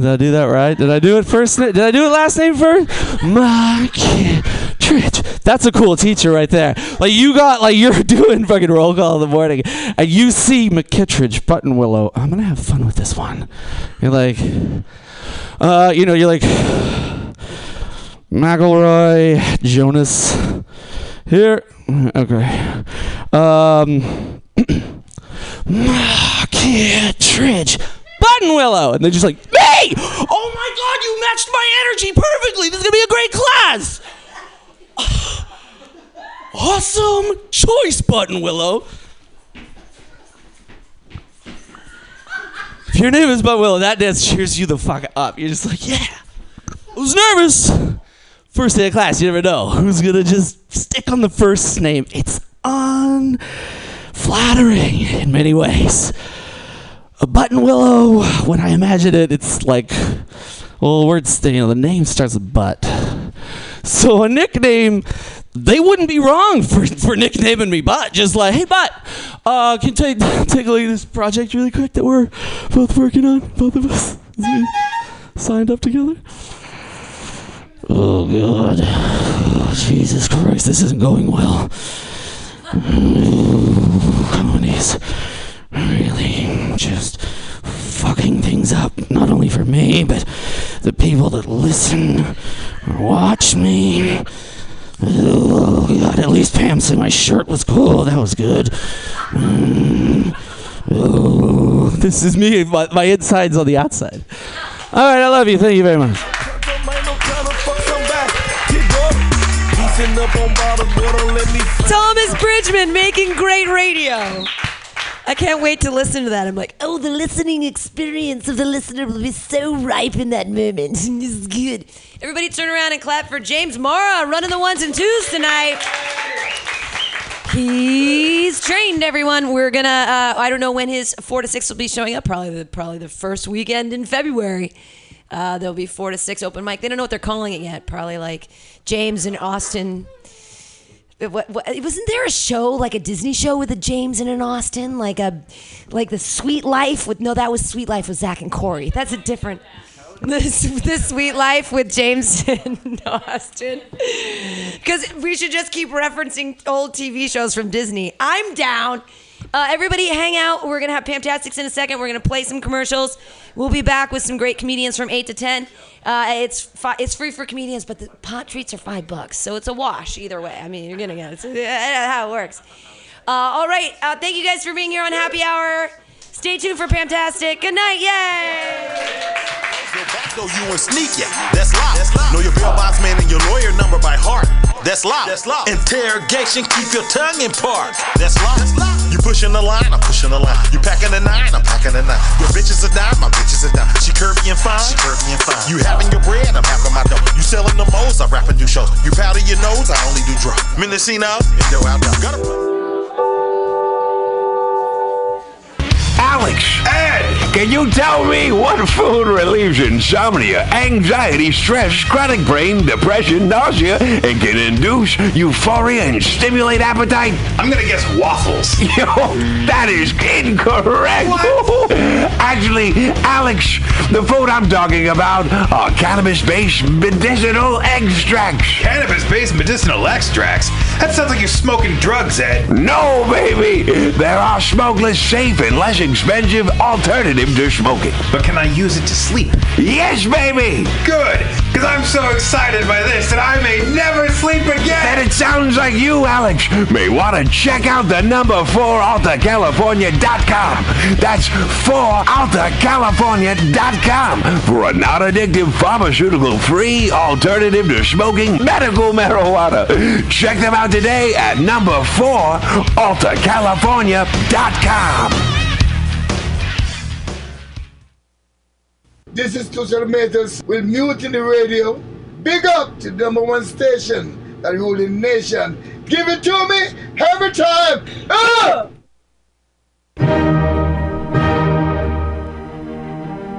Speaker 7: Did I do that right? Did I do it first? Did I do it last name first? McKittridge. That's a cool teacher right there. Like you got like you're doing fucking roll call in the morning, and you see McKittridge, Button Willow. I'm gonna have fun with this one. You're like, uh, you know, you're like McElroy, Jonas. Here, okay. Um, McKittridge. Button Willow, and they're just like, me! Oh my god, you matched my energy perfectly! This is gonna be a great class! awesome choice, Button Willow. If your name is Button Willow, that dance cheers you the fuck up. You're just like, yeah. I was nervous. First day of class, you never know who's gonna just stick on the first name. It's unflattering in many ways. Button willow, when I imagine it, it's like, well, words, you know, the name starts with butt. So a nickname, they wouldn't be wrong for, for nicknaming me Butt. Just like, hey, Butt, uh, can you take, take a look at this project really quick that we're both working on, both of us? Signed up together. Oh, God. Oh, Jesus Christ, this isn't going well. Comedies really just fucking things up, not only for me, but the people that listen or watch me. Oh, God, at least Pam said my shirt was cool. That was good. Mm. Oh, this is me. My, my inside's on the outside. All right, I love you. Thank you very much.
Speaker 2: Thomas Bridgman making great radio. I can't wait to listen to that. I'm like, oh, the listening experience of the listener will be so ripe in that moment. this is good. Everybody turn around and clap for James Mara running the ones and twos tonight. He's trained everyone. We're gonna. Uh, I don't know when his four to six will be showing up. Probably the probably the first weekend in February. Uh, there'll be four to six open mic. They don't know what they're calling it yet. Probably like James and Austin. What, what, wasn't there a show like a Disney show with a James and an Austin, like a like the Suite Life with no, that was Suite Life with Zach and Corey. That's a different. This the Suite Life with James and Austin. Because we should just keep referencing old TV shows from Disney. I'm down. Uh, everybody, hang out. We're gonna have Pamtastics in a second. We're gonna play some commercials. We'll be back with some great comedians from eight to ten. Uh, it's fi- it's free for comedians, but the pot treats are five bucks, so it's a wash either way. I mean, you're gonna get it. It's how it works. Uh, all right. Uh, thank you guys for being here on Happy Hour. Stay tuned for Pamtastic. Good night. Yay!
Speaker 30: You and. That's locked. Know your bail box man and your lawyer number by heart. That's locked. That's locked. Interrogation, keep your tongue in. That's locked. You pushing the line, I'm pushing the line. You packing the nine, I'm packing the nine. Your bitch is a dime, my bitch is a dime. She curvy and fine, she curvy and fine. You having your bread, I'm having my dough. You selling the moles, I and do shows. You powder your nose, I only do drugs. Mendocino, Indo out there.
Speaker 31: Alex, Ed, can you tell me what food relieves insomnia, anxiety, stress, chronic brain, depression, nausea, and can induce euphoria and stimulate appetite? I'm gonna guess waffles. Yo, that is incorrect. Actually, Alex, the food I'm talking about are cannabis-based medicinal extracts. Cannabis-based medicinal extracts? That sounds like you're smoking drugs, Ed. No, baby. There are smokeless, safe, and less expensive alternative to smoking. But can I use it to sleep? Yes, baby. Good, because I'm so excited by this that I may never sleep again. Then it sounds like you, Alex, may want to check out the number 4 AltaCalifornia.com. That's 4AltaCalifornia.com for a non-addictive pharmaceutical-free alternative to smoking medical marijuana. Check them out today at number 4 AltaCalifornia.com.
Speaker 32: This is Tushar Matters with Mutiny Radio. Big up to number one station the ruling nation. Give it to me every time. Ah!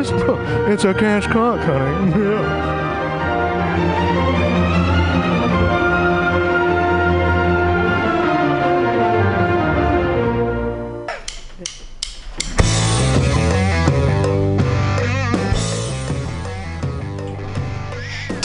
Speaker 33: It's a cash cock, honey. Yeah.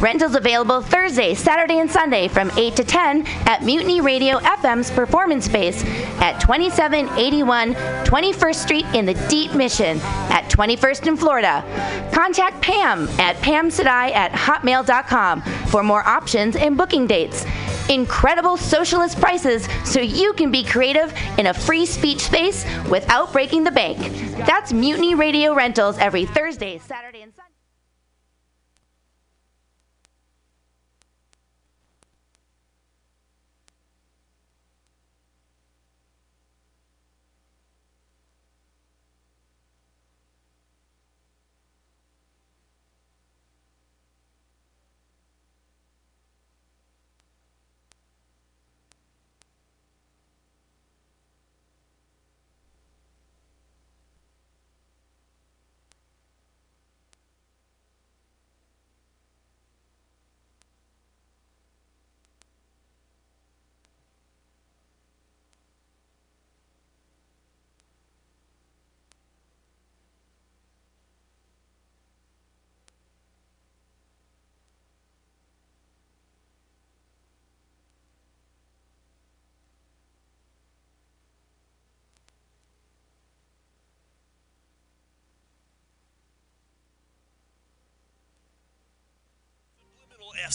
Speaker 34: Rentals available Thursday, Saturday, and Sunday from 8 to 10 at Mutiny Radio FM's performance space at 2781 21st Street in the Deep Mission at 21st in Florida. Contact Pam at pamsadai at hotmail.com for more options and booking dates. Incredible socialist prices so you can be creative in a free speech space without breaking the bank. That's Mutiny Radio Rentals every Thursday, Saturday, and Sunday.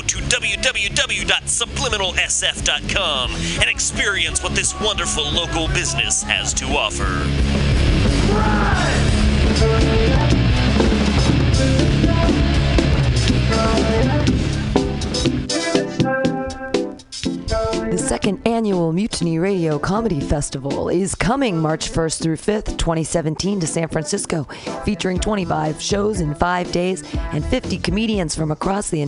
Speaker 35: to www.subliminalsf.com and experience what this wonderful local business has to offer.
Speaker 2: The second annual Mutiny Radio Comedy Festival is coming March 1st through 5th, 2017 to San Francisco, featuring 25 shows in 5 days and 50 comedians from across the